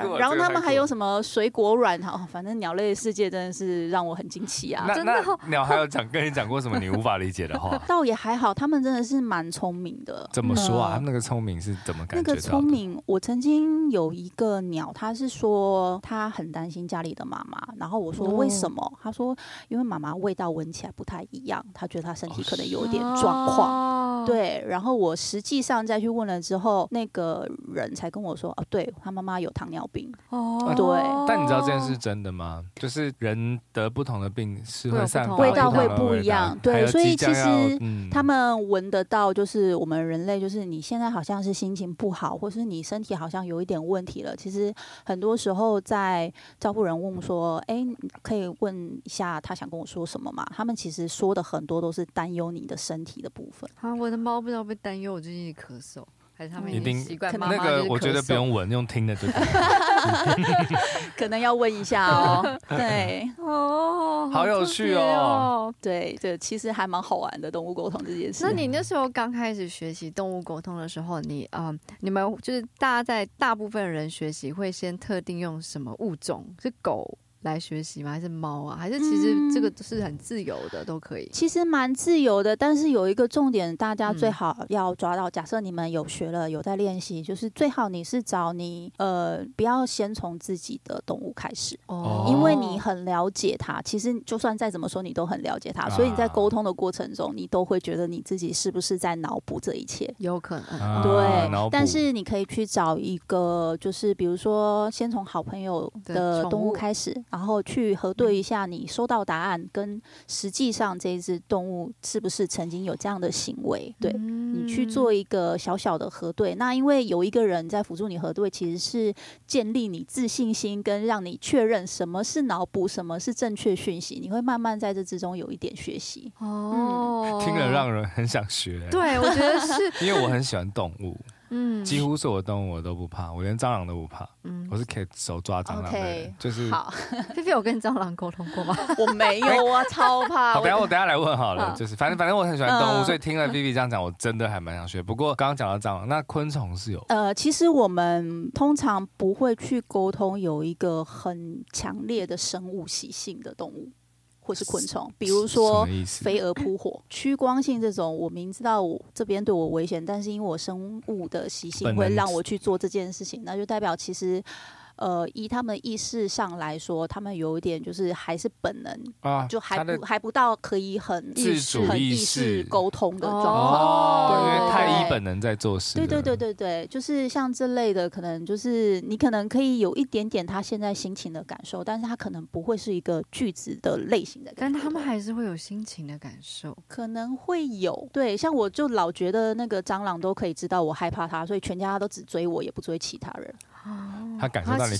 个，然后他们还有什么水果软糖，反正鸟类的世界真的是让我很惊奇啊！真的，鸟还有讲跟你讲过什么你无法理解的话？倒也还好，他们真的是蛮聪明的。怎么说啊？他们那个聪明是怎么感觉？那个聪明，我曾经有一个鸟，它是说他很担心家里的妈妈，然后我说为什么？他说因为妈妈味道闻起来不太一样，他觉得他身体可能有点状况。对，然后我。实际上再去问了之后，那个人才跟我说：“哦，对他妈妈有糖尿病。”哦，对。但你知道这件事是真的吗？就是人得不同的病是会散发味道会不一样。对，所以其实他们闻得到，就是我们人类，就是你现在好像是心情不好，或是你身体好像有一点问题了。其实很多时候在照顾人问说：“哎，可以问一下他想跟我说什么吗？”他们其实说的很多都是担忧你的身体的部分。啊，我的猫不知道被担忧。我最近咳嗽，还是他们一定习惯妈妈那个？我觉得不用闻，用听的就可以。可能要问一下哦。对，哦，好有趣哦。对对，其实还蛮好玩的动物沟通这件事。那你那时候刚开始学习动物沟通的时候，你啊、呃，你们就是大家在大部分人学习会先特定用什么物种？是狗？来学习吗？还是猫啊？还是其实这个是很自由的，嗯、都可以。其实蛮自由的，但是有一个重点，大家最好要抓到。嗯、假设你们有学了，有在练习，就是最好你是找你呃，不要先从自己的动物开始哦，因为你很了解它。其实就算再怎么说，你都很了解它，所以你在沟通的过程中，你都会觉得你自己是不是在脑补这一切？有可能，啊、对。但是你可以去找一个，就是比如说，先从好朋友的动物开始。然后去核对一下你收到答案跟实际上这一只动物是不是曾经有这样的行为？对，你去做一个小小的核对。那因为有一个人在辅助你核对，其实是建立你自信心跟让你确认什么是脑补，什么是正确讯息。你会慢慢在这之中有一点学习。哦，听了让人很想学。对，我觉得是 因为我很喜欢动物。嗯，几乎所有动物我都不怕，我连蟑螂都不怕。嗯，我是可以手抓蟑螂的人，okay, 就是。好，菲菲有跟蟑螂沟通过吗？我没有啊，超怕。好，等下我等下来问好了，就是反正反正我很喜欢动物，所以听了菲菲这样讲，我真的还蛮想学。不过刚刚讲到蟑螂，那昆虫是有。呃，其实我们通常不会去沟通有一个很强烈的生物习性的动物。或是昆虫，比如说飞蛾扑火、趋光性这种，我明知道我这边对我危险，但是因为我生物的习性会让我去做这件事情，那就代表其实呃，以他们意识上来说，他们有一点就是还是本能啊，就还不还不到可以很自主意识沟通的状况。哦，对，因为太依本能在做事。对对对对对，就是像这类的，可能就是你可能可以有一点点他现在心情的感受，但是他可能不会是一个句子的类型的。但他们还是会有心情的感受，可能会有。对，像我就老觉得那个蟑螂都可以知道我害怕它，所以全家都只追我，也不追其他人。他感受到你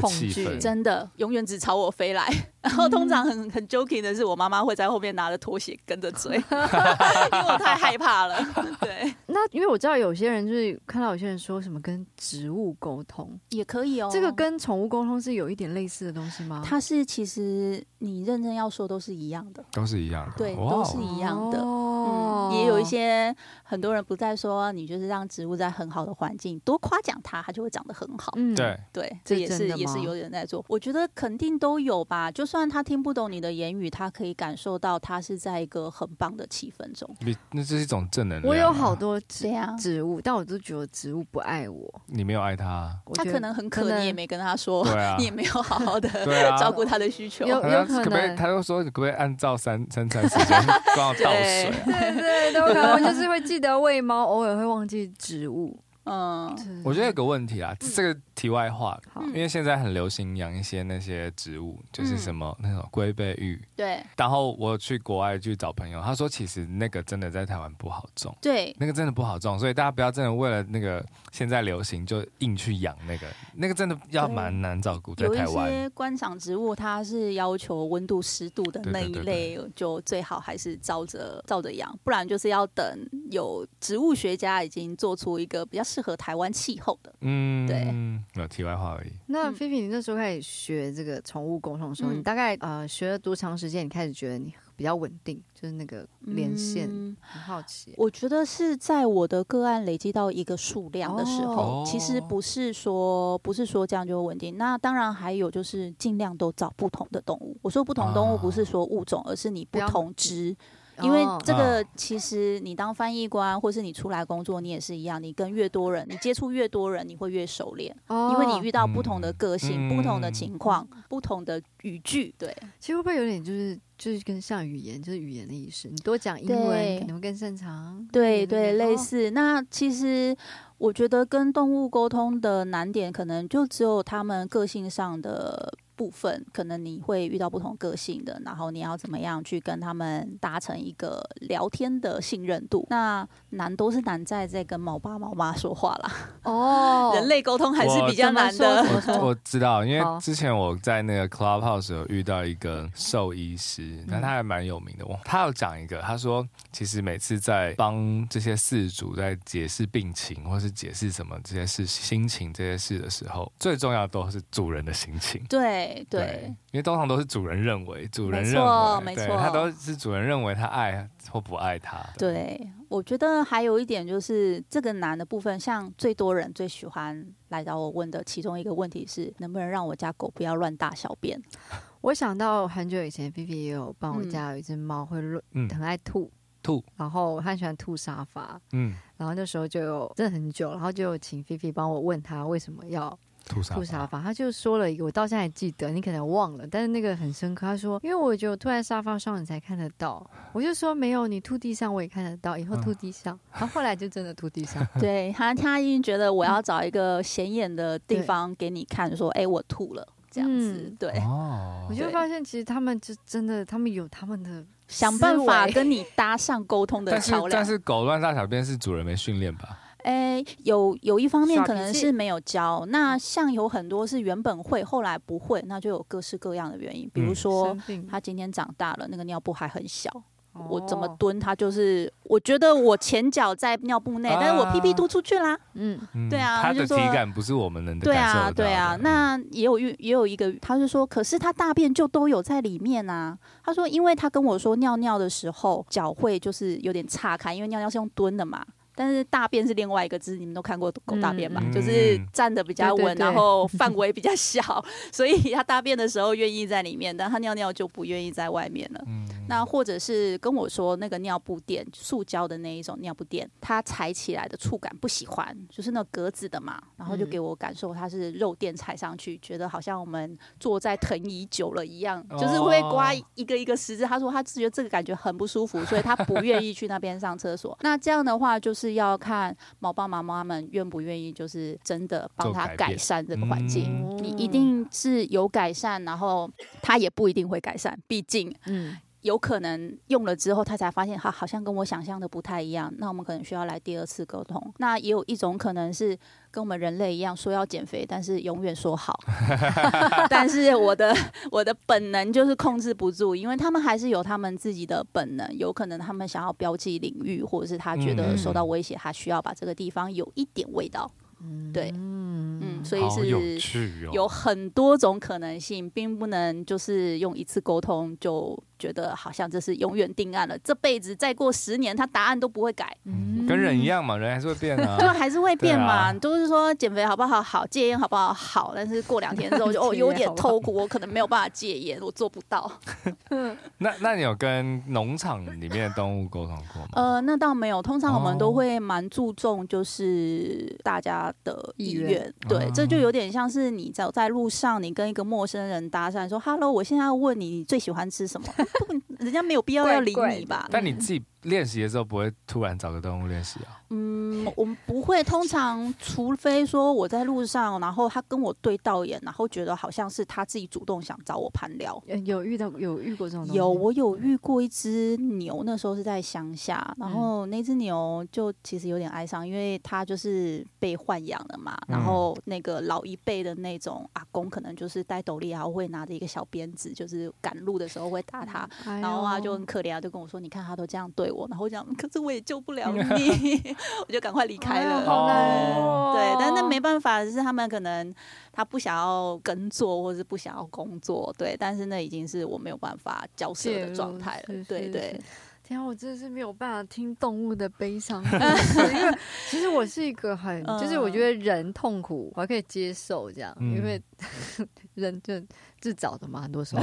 恐惧的气氛，真的永远只朝我飞来。然后通常很很 joking 的是，我妈妈会在后面拿着拖鞋跟着追，因为我太害怕了。对，那因为我知道有些人就是看到有些人说什么跟植物沟通也可以哦，这个跟宠物沟通是有一点类似的东西吗？它是其实你认真要说都是一样的，都是一样的，对，都是一样的。哦、嗯，也有一些很多人不再说，你就是让植物在很好的环境多夸奖它，它就会长得很好。嗯，对对，这也是也是有人在做。我觉得肯定都有吧，就。就算他听不懂你的言语，他可以感受到他是在一个很棒的气氛中。那这是一种正能量。我有好多植植物，但我都觉得植物不爱我。你没有爱他，他可能很渴，你也没跟他说，你也没有好好的 照顾他的需求。有有可能，他又说可不可以按照三三餐时间帮我倒水？对对，都可能就是会记得喂猫，偶尔会忘记植物。嗯，我觉得有个问题啊，这个。题外话，因为现在很流行养一些那些植物，就是什么那种龟背玉。对。然后我去国外去找朋友，他说其实那个真的在台湾不好种。对。那个真的不好种，所以大家不要真的为了那个现在流行就硬去养那个，那个真的要蛮难照顾。在台湾。有一些观赏植物，它是要求温度湿度的那一类，就最好还是照着照着养，不然就是要等有植物学家已经做出一个比较适合台湾气候的。嗯，对。没有题外话而已。那菲菲，你那时候开始学这个宠物沟通的时候，嗯、你大概呃学了多长时间？你开始觉得你比较稳定，就是那个连线。嗯、很好奇，我觉得是在我的个案累积到一个数量的时候，哦、其实不是说不是说这样就稳定。那当然还有就是尽量都找不同的动物。我说不同动物不是说物种，哦、而是你不同只。因为这个其实你当翻译官，或是你出来工作，你也是一样。你跟越多人，你接触越多人，你会越熟练。因为你遇到不同的个性、不同的情况、不同的语句。对，其实会不会有点就是就是跟像语言，就是语言的意思？你多讲英文可能会更擅长。对对，类似。那其实我觉得跟动物沟通的难点，可能就只有他们个性上的。部分可能你会遇到不同个性的，然后你要怎么样去跟他们达成一个聊天的信任度？那难都是难在在跟猫爸猫妈说话啦。哦，人类沟通还是比较难的。我，我知道，因为之前我在那个 Clubhouse 有遇到一个兽医师，那他还蛮有名的。他有讲一个，他说其实每次在帮这些事主在解释病情，或是解释什么这些事、心情这些事的时候，最重要的都是主人的心情。对。对，对，因为通常都是主人认为，主人认为，没错，他都是主人认为他爱或不爱他。对，我觉得还有一点就是这个难的部分，像最多人最喜欢来找我问的其中一个问题是，能不能让我家狗不要乱大小便？我想到很久以前，菲菲也有帮我家有一只猫会乱，嗯，很爱吐吐，然后他很喜欢吐沙发，嗯，然后那时候就有真的很久，然后就有请菲菲帮我问他为什么要。吐沙，沙发，他就说了一个，我到现在还记得，你可能忘了，但是那个很深刻。他说，因为我觉得吐在沙发上，你才看得到。我就说没有，你吐地上我也看得到，以后吐地上。他、嗯、后，后来就真的吐地上。对他，他已经觉得我要找一个显眼的地方给你看，说，哎、欸，我吐了这样子。嗯、对，哦、我就发现其实他们就真的，他们有他们的想办法跟你搭上沟通的 桥梁。但是狗乱大小便是主人没训练吧？哎、欸，有有一方面可能是没有教，那像有很多是原本会，后来不会，那就有各式各样的原因。比如说，他今天长大了，那个尿布还很小，哦、我怎么蹲，他就是，我觉得我前脚在尿布内，啊、但是我屁屁突出去啦。嗯，对啊，他的体感不是我们能对啊，对啊。那也有也有一个，他就说，可是他大便就都有在里面啊。他说，因为他跟我说尿尿的时候脚会就是有点岔开，因为尿尿是用蹲的嘛。但是大便是另外一个字，你们都看过狗大便吧？嗯、就是站的比较稳，对对对，然后范围比较小，所以他大便的时候愿意在里面，但他尿尿就不愿意在外面了。嗯那或者是跟我说那个尿布垫，塑胶的那一种尿布垫，它踩起来的触感不喜欢，就是那格子的嘛，然后就给我感受它是肉垫踩上去，觉得好像我们坐在藤椅久了一样，就是会刮一个一个十字。他说他觉得这个感觉很不舒服，所以他不愿意去那边上厕所。那这样的话，就是要看毛爸妈妈们愿不愿意，就是真的帮他改善这个环境。你一定是有改善，然后他也不一定会改善，毕竟，嗯。有可能用了之后，他才发现，哈，好像跟我想象的不太一样。那我们可能需要来第二次沟通。那也有一种可能是跟我们人类一样，说要减肥，但是永远说好。但是我的我的本能就是控制不住，因为他们还是有他们自己的本能。有可能他们想要标记领域，或者是他觉得受到威胁，他需要把这个地方有一点味道。对，嗯，所以是有很多种可能性，并不能就是用一次沟通就。觉得好像这是永远定案了，这辈子再过十年，他答案都不会改。嗯，跟人一样嘛，人还是会变啊。对，还是会变嘛。都是说减肥好不好？好，戒烟好不好？好，但是过两天之后就 哦有点痛苦，我可能没有办法戒烟，我做不到。那那你有跟农场里面的动物沟通过吗？呃，那倒没有。通常我们都会蛮注重就是大家的意愿。对，这就有点像是你走在路上，你跟一个陌生人搭讪说：“Hello，我现在要问你，你最喜欢吃什么？”人家没有必要要理你吧？但你自己。练习的时候不会突然找个动物练习啊？嗯，我们不会。通常，除非说我在路上，然后他跟我对到眼，然后觉得好像是他自己主动想找我攀聊。有遇到有遇过这种？有，我有遇过一只牛，那时候是在乡下，然后那只牛就其实有点哀伤，因为它就是被豢养了嘛。然后那个老一辈的那种阿公，可能就是戴斗笠，然后会拿着一个小鞭子，就是赶路的时候会打它，然后啊就很可怜啊，就跟我说：“你看他都这样对我。”然后讲，可是我也救不了你，我就赶快离开了。对，但那没办法，是他们可能他不想要耕作，或是不想要工作。对，但是那已经是我没有办法交涉的状态了。对对，对。天啊，我真的是没有办法听动物的悲伤 因为其实我是一个很，就是我觉得人痛苦我还可以接受这样，因为人就自找的嘛，很多时候。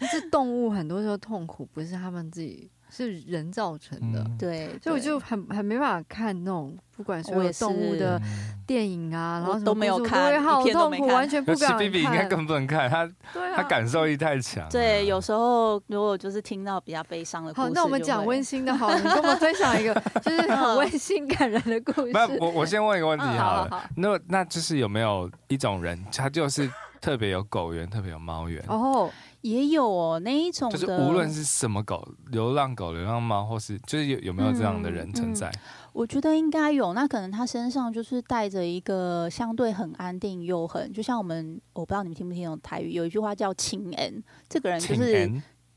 但是动物很多时候痛苦不是他们自己。是人造成的，嗯、对，所以我就很很没办法看那种不管所有动物的电影啊，然后都没有看，好痛苦，完全不敢看。比比应该更不能看，他他感受力太强。对，有时候如果就是听到比较悲伤的故事，好，那我们讲温馨的，好，你跟我们分享一个 就是很温馨感人的故事。那我我先问一个问题好了，那那就是有没有一种人，他就是特别有狗缘，特别有猫缘？哦。也有哦，那一种就是无论是什么狗，流浪狗、流浪猫，或是就是有有没有这样的人存在？嗯嗯、我觉得应该有。那可能他身上就是带着一个相对很安定又很，就像我们，我不知道你们听不听懂台语，有一句话叫“亲恩”，这个人就是。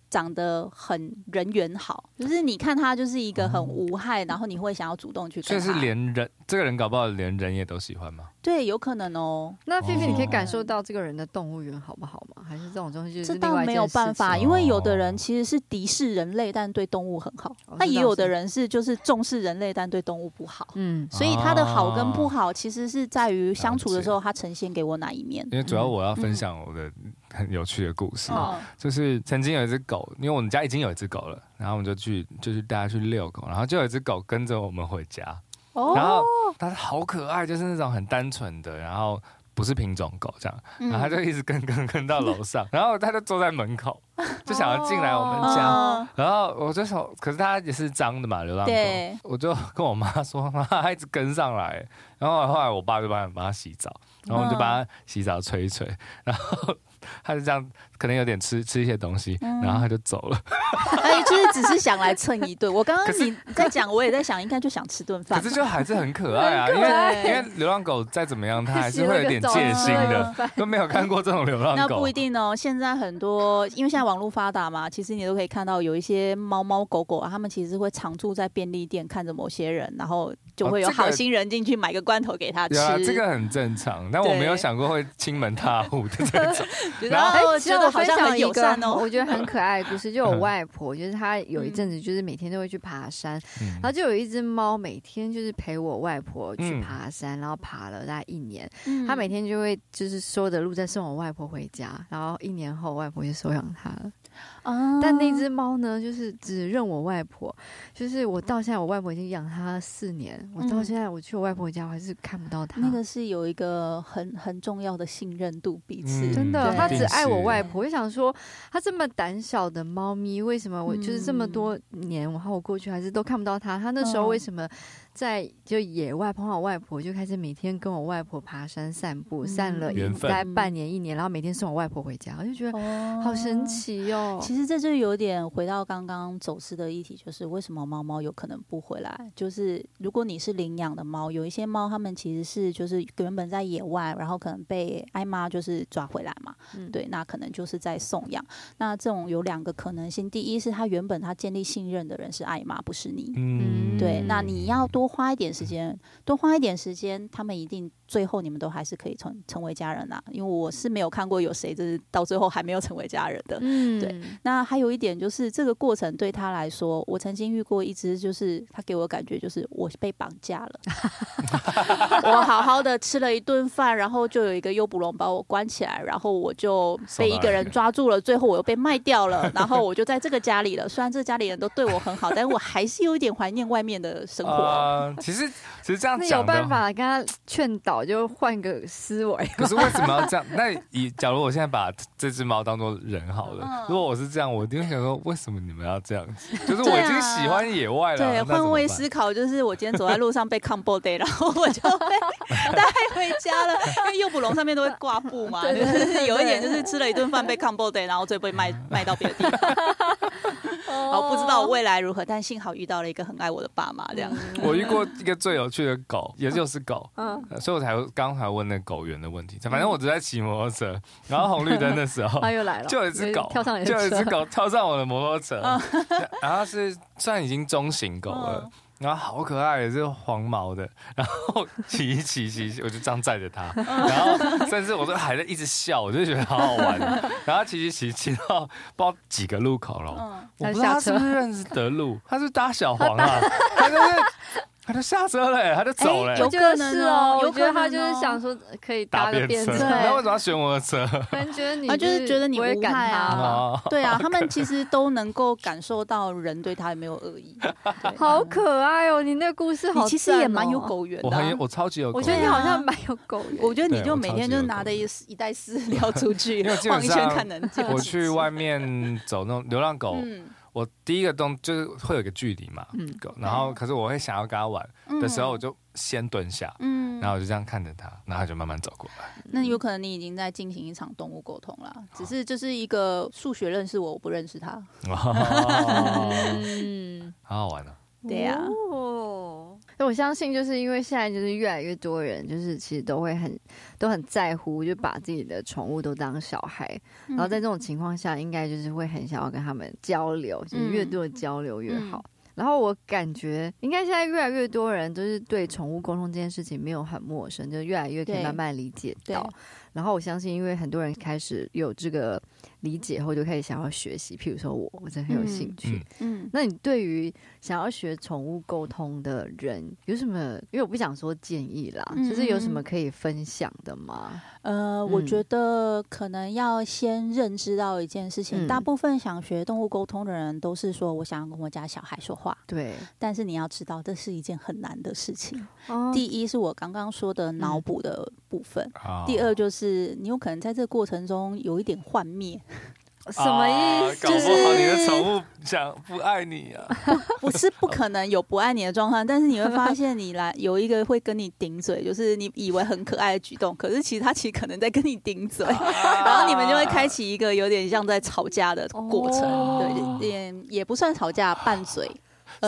长得很人缘好，就是你看他就是一个很无害，嗯、然后你会想要主动去。就是连人这个人搞不好连人也都喜欢吗？对，有可能哦。那菲菲，你可以感受到这个人的动物园好不好吗？还是这种东西就是这倒没有办法，因为有的人其实是敌视人类，但对动物很好。那、哦、也有的人是就是重视人类，但对动物不好。嗯，所以他的好跟不好，其实是在于相处的时候，他呈现给我哪一面。因为主要我要分享我的。很有趣的故事，就是曾经有一只狗，因为我们家已经有一只狗了，然后我们就去，就是带它去遛狗，然后就有一只狗跟着我们回家，然后它好可爱，就是那种很单纯的，然后不是品种狗这样，然后它就一直跟跟跟到楼上，然后它就坐在门口，就想要进来我们家，然后我就说，可是它也是脏的嘛，流浪狗，我就跟我妈说，妈它一直跟上来，然后后来我爸就帮帮它洗澡，然后我就帮它洗澡吹一吹，然后。它就这样，可能有点吃吃一些东西，然后他就走了。哎，就是只是想来蹭一顿。我刚刚你在讲，我也在想，应该就想吃顿饭。可是就还是很可爱啊，因为因为流浪狗再怎么样，它还是会有点戒心的。都没有看过这种流浪狗。那不一定哦。现在很多，因为现在网络发达嘛，其实你都可以看到有一些猫猫狗狗啊，他们其实会常住在便利店，看着某些人，然后就会有好心人进去买个罐头给他吃。这个很正常，但我没有想过会亲门踏户的这种。然后觉得我分享一个我觉得很可爱的故事，就我外婆，就是她有一阵子就是每天都会去爬山，然后就有一只猫每天就是陪我外婆去爬山，然后爬了大概一年，她每天就会就是说的路再送我外婆回家，然后一年后外婆就收养它了。啊！但那只猫呢，就是只认我外婆。就是我到现在，我外婆已经养它四年，我到现在我去我外婆家，我还是看不到它。那个是有一个很很重要的信任度，彼此、嗯、真的，它只爱我外婆。我就想说，它这么胆小的猫咪，为什么我就是这么多年，然后我过去还是都看不到它？它那时候为什么？在就野外碰到我外婆，就开始每天跟我外婆爬山散步，散了应该半年一年，然后每天送我外婆回家，我就觉得好神奇哦。其实这就有点回到刚刚走失的议题，就是为什么猫猫有可能不回来？就是如果你是领养的猫，有一些猫它们其实是就是原本在野外，然后可能被爱妈就是抓回来嘛，嗯对，那可能就是在送养。那这种有两个可能性，第一是它原本它建立信任的人是爱妈，不是你，嗯，对，那你要多。多花一点时间，多花一点时间，他们一定最后你们都还是可以成成为家人呐。因为我是没有看过有谁就是到最后还没有成为家人的。嗯，对。那还有一点就是这个过程对他来说，我曾经遇过一只，就是他给我感觉就是我被绑架了。我好好的吃了一顿饭，然后就有一个优捕龙把我关起来，然后我就被一个人抓住了，最后我又被卖掉了，然后我就在这个家里了。虽然这家里人都对我很好，但是我还是有一点怀念外面的生活。嗯，其实其实这样有办法跟他劝导，就换个思维。可是为什么要这样？那以 假如我现在把这只猫当做人好了，如果我是这样，我一定会想说，为什么你们要这样子？就是我已经喜欢野外了。对，换位思考，就是我今天走在路上被 combo day，，然后我就被带回家了。因为诱捕笼上面都会挂布嘛，就是有一点就是吃了一顿饭被 combo day，，然后就被卖卖到别的地方。好，不知道未来如何，但幸好遇到了一个很爱我的爸妈，这样。我遇过一个最有趣的狗，也就是狗，嗯，所以我才刚才问那狗园的问题。反正我只在骑摩托车，然后红绿灯的时候，它又来了，就有一只狗跳上，就有一只狗跳上我的摩托车，然后是算已经中型狗了。然后好可爱，也是黄毛的。然后骑一骑骑，我就这样载着它。然后甚至我都还在一直笑，我就觉得好好玩。然后骑骑骑骑到不知道几个路口了，我不知道他是不是认识德路，他是搭小黄啊，他就是。他就下车了，他就走了。有可能哦，我觉得他就是想说可以搭个便车。那为什么要选我的车？可能觉得你，他就是觉得你不会赶他。对啊，他们其实都能够感受到人对他有没有恶意。好可爱哦，你那个故事好，其实也蛮有狗缘的。我很，我超级有。我觉得你好像蛮有狗缘。我觉得你就每天就拿着一一袋饲料出去晃一圈，看能。我去外面走那种流浪狗。我第一个动就是会有一个距离嘛，嗯，然后可是我会想要跟他玩的时候，我就先蹲下，嗯，然后我就这样看着他，然后他就慢慢走过来。那有可能你已经在进行一场动物沟通了，只是就是一个数学认识我，我不认识他。嗯，好好玩啊。对呀。我相信，就是因为现在就是越来越多人，就是其实都会很都很在乎，就把自己的宠物都当小孩。然后在这种情况下，应该就是会很想要跟他们交流，就是越多的交流越好。然后我感觉，应该现在越来越多人都是对宠物沟通这件事情没有很陌生，就越来越可以慢慢理解到。然后我相信，因为很多人开始有这个。理解后就开始想要学习，譬如说我，我真的很有兴趣。嗯，嗯，那你对于想要学宠物沟通的人有什么？因为我不想说建议啦，嗯、就是有什么可以分享的吗？呃，嗯、我觉得可能要先认知到一件事情，嗯、大部分想学动物沟通的人都是说，我想要跟我家小孩说话。对，但是你要知道，这是一件很难的事情。哦、第一是我刚刚说的脑补的部分，嗯、第二就是你有可能在这个过程中有一点幻灭。什么意思？就是你的宠物想不爱你啊？不是不可能有不爱你的状况，但是你会发现你来有一个会跟你顶嘴，就是你以为很可爱的举动，可是其实他其实可能在跟你顶嘴，然后你们就会开启一个有点像在吵架的过程，对，也也不算吵架，拌嘴。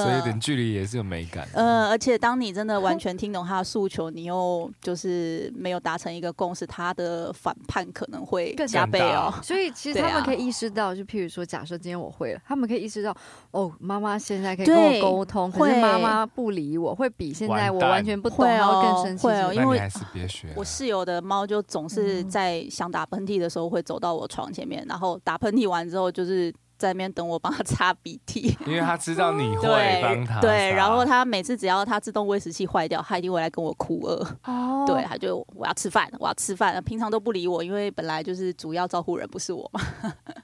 所以有点距离也是有美感。呃，而且当你真的完全听懂他的诉求，你又就是没有达成一个共识，他的反叛可能会更加倍哦。所以其实他们可以意识到，就譬如说，假设今天我会了，他们可以意识到，哦，妈妈现在可以跟我沟通，可是妈妈不理我，会比现在我完全不懂，然后更生气。会哦，因为别学。我室友的猫就总是在想打喷嚏的时候会走到我床前面，然后打喷嚏完之后就是。在那边等我帮他擦鼻涕，因为他知道你会帮他对。对，然后他每次只要他自动喂食器坏掉，他一定会来跟我哭饿。哦，对，他就我要吃饭，我要吃饭。平常都不理我，因为本来就是主要照顾人不是我嘛。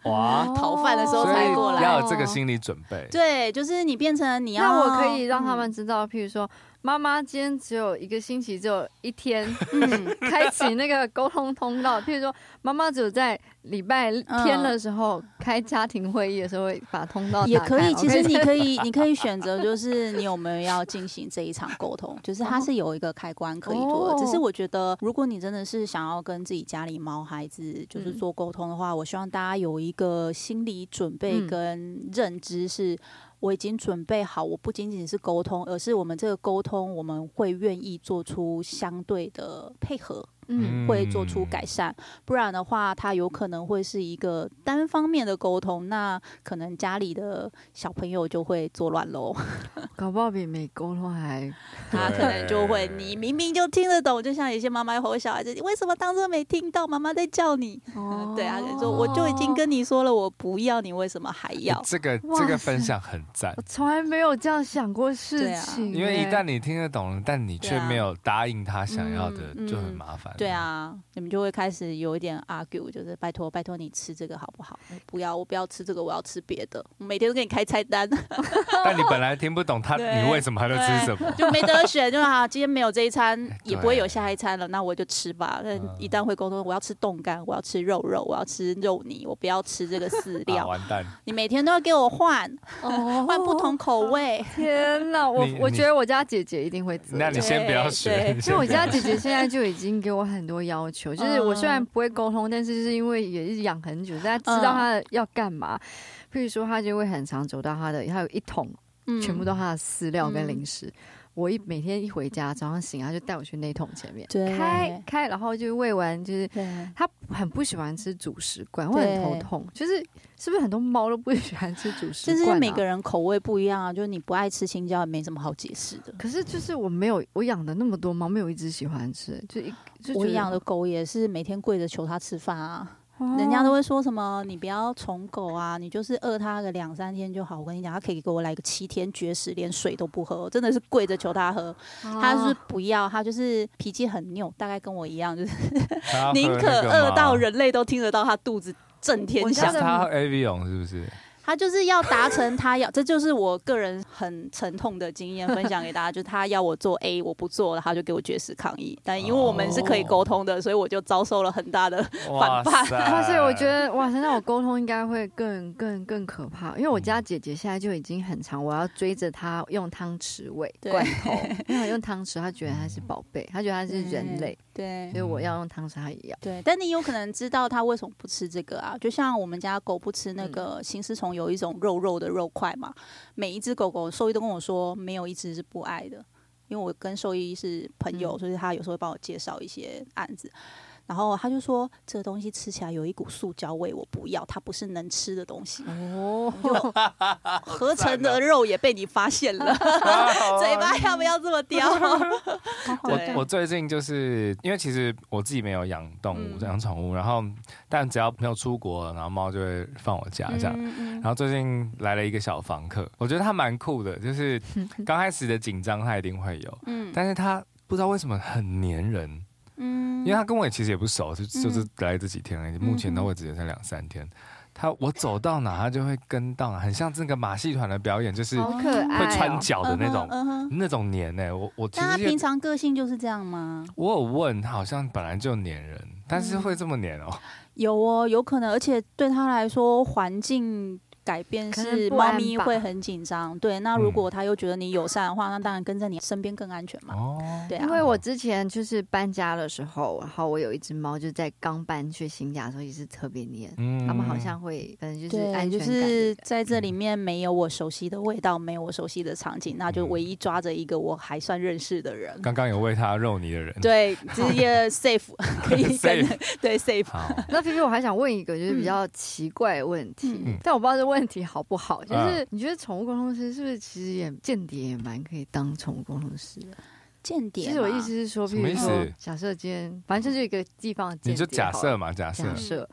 哇，讨饭的时候才过来，要有这个心理准备。对，就是你变成你要，那我可以让他们知道，譬如说。妈妈今天只有一个星期，只有一天，嗯，开启那个沟通通道。譬如说，妈妈只有在礼拜天的时候开家庭会议的时候，会把通道也可以。其实你可以，你可以选择，就是你有没有要进行这一场沟通，就是它是有一个开关可以做的。只是我觉得，如果你真的是想要跟自己家里毛孩子就是做沟通的话，我希望大家有一个心理准备跟认知是。我已经准备好，我不仅仅是沟通，而是我们这个沟通，我们会愿意做出相对的配合。嗯，会做出改善，不然的话，他有可能会是一个单方面的沟通，那可能家里的小朋友就会作乱喽。搞不好比没沟通还，他可能就会，你明明就听得懂，就像有些妈妈吼小孩子，你为什么当作没听到？妈妈在叫你。哦，对啊，就说我就已经跟你说了，我不要，你为什么还要？这个这个分享很赞，我从来没有这样想过事情。因为一旦你听得懂了，但你却没有答应他想要的，就很麻烦。对啊，你们就会开始有一点 argue，就是拜托拜托你吃这个好不好？不要，我不要吃这个，我要吃别的。我每天都给你开菜单，但你本来听不懂他，你为什么还在吃什么？就没得选，就好。今天没有这一餐，也不会有下一餐了，那我就吃吧。但一旦会沟通，我要吃冻干，我要吃肉肉，我要吃肉泥，我不要吃这个饲 料。完蛋！你每天都要给我换，换不同口味。天哪，我我觉得我家姐姐一定会。那你先不要学，因为我家姐姐现在就已经给我很多要求，就是我虽然不会沟通，但是是因为也是养很久，大家知道他要干嘛。譬如说，他就会很常走到他的，他有一桶，全部都他的饲料跟零食。我一每天一回家，早上醒他就带我去那桶前面，对开开，然后就喂完，就是他很不喜欢吃主食罐，会很头痛。就是是不是很多猫都不喜欢吃主食罐？就是每个人口味不一样啊，就是你不爱吃青椒，也没什么好解释的。可是就是我没有，我养的那么多猫，没有一只喜欢吃。就一就我养的狗也是每天跪着求它吃饭啊。人家都会说什么，你不要宠狗啊，你就是饿它个两三天就好。我跟你讲，它可以给我来个七天绝食，连水都不喝，真的是跪着求它喝。它是不要，它就是脾气很拗，大概跟我一样，就是宁可饿到人类都听得到它肚子震天响。它喝 Avion 是不是？他就是要达成他要，这就是我个人很沉痛的经验 分享给大家，就是他要我做 A，我不做了，他就给我绝食抗议。但因为我们是可以沟通的，所以我就遭受了很大的反叛。哇塞，我觉得哇塞，那我沟通应该会更更更可怕。因为我家姐姐现在就已经很长，我要追着她用汤匙喂罐头，因为用汤匙，她觉得她是宝贝，她觉得她是人类。对，所以我要用汤匙，她也要。对，但你有可能知道她为什么不吃这个啊？就像我们家狗不吃那个行尸虫。有一种肉肉的肉块嘛，每一只狗狗兽医都跟我说，没有一只是不爱的，因为我跟兽医是朋友，所以他有时候会帮我介绍一些案子。然后他就说，这个东西吃起来有一股塑胶味，我不要，它不是能吃的东西。哦，合成的肉也被你发现了，嘴巴要不要这么叼？我我最近就是因为其实我自己没有养动物，养宠物，然后但只要没有出国，然后猫就会放我家这样。然后最近来了一个小房客，我觉得他蛮酷的，就是 刚开始的紧张他一定会有，嗯，但是他不知道为什么很黏人。嗯，因为他跟我也其实也不熟，就就是来这几天而已，目前的位只有才两三天。他我走到哪，他就会跟到哪，很像这个马戏团的表演，就是会穿脚的那种那种黏呢。我我其实他平常个性就是这样吗？我有问他，好像本来就黏人，但是会这么黏哦？有哦，有可能，而且对他来说，环境改变是猫咪会很紧张。对，那如果它又觉得你友善的话，那当然跟在你身边更安全嘛。哦，对啊。因为我之前就是搬家的时候，然后我有一只猫，就是在刚搬去新家的时候也是特别黏。嗯，他们好像会，反正就是安全感，就是在这里面没有我熟悉的味道，没有我熟悉的场景，那就唯一抓着一个我还算认识的人。刚刚有喂它肉泥的人，对，直接 safe 可以跟对 safe。那菲菲，我还想问一个就是比较奇怪的问题，但我不知道是问题好不好，就是你觉得宠物沟通师是不是其实也间谍也蛮可以当宠物沟通师的？间谍，其实我意思是说，譬如说，假设今天反正就是一个地方的间谍，你就假设嘛，假设，假设，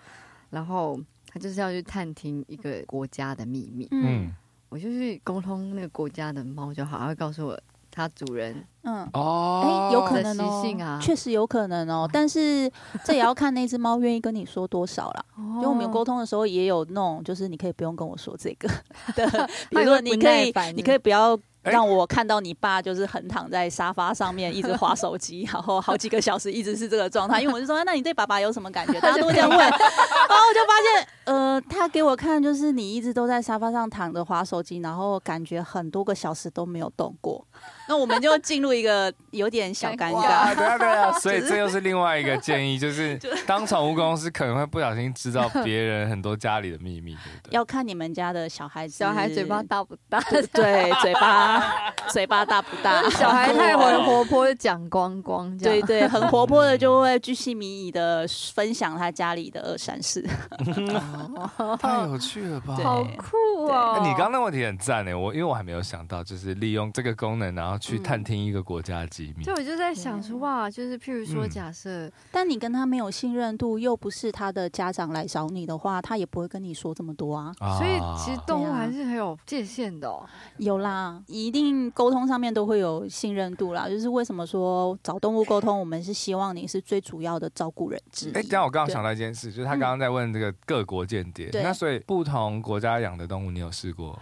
然后他就是要去探听一个国家的秘密，嗯，我就去沟通那个国家的猫就好，他会告诉我它主人，嗯，哦，哎，有可能哦，确实有可能哦，但是这也要看那只猫愿意跟你说多少啦。因为我们有沟通的时候也有那种，就是你可以不用跟我说这个 的，比如说你可以，你可以不要。让我看到你爸就是横躺在沙发上面一直划手机，然后好几个小时一直是这个状态。因为我就说，那你对爸爸有什么感觉？大家都这样问，然后我就发现，呃，他给我看就是你一直都在沙发上躺着划手机，然后感觉很多个小时都没有动过。那我们就进入一个有点小尴尬，对啊对啊，所以这又是另外一个建议，就是 当宠物公司可能会不小心知道别人很多家里的秘密，对不对？要看你们家的小孩子，小孩嘴巴大不大？对，嘴巴 嘴巴大不大？小孩太活活泼，讲光光，对对，很活泼的就会巨细靡遗的分享他家里的二三事，太有趣了吧？好酷啊！你刚刚那问题很赞诶，我因为我还没有想到，就是利用这个功能，然后。去探听一个国家的机密，就我就在想说，哇，就是譬如说，假设，但你跟他没有信任度，又不是他的家长来找你的话，他也不会跟你说这么多啊。所以其实动物还是很有界限的哦。有啦，一定沟通上面都会有信任度啦。就是为什么说找动物沟通，我们是希望你是最主要的照顾人之一。哎，刚我刚刚想到一件事，就是他刚刚在问这个各国间谍，那所以不同国家养的动物，你有试过？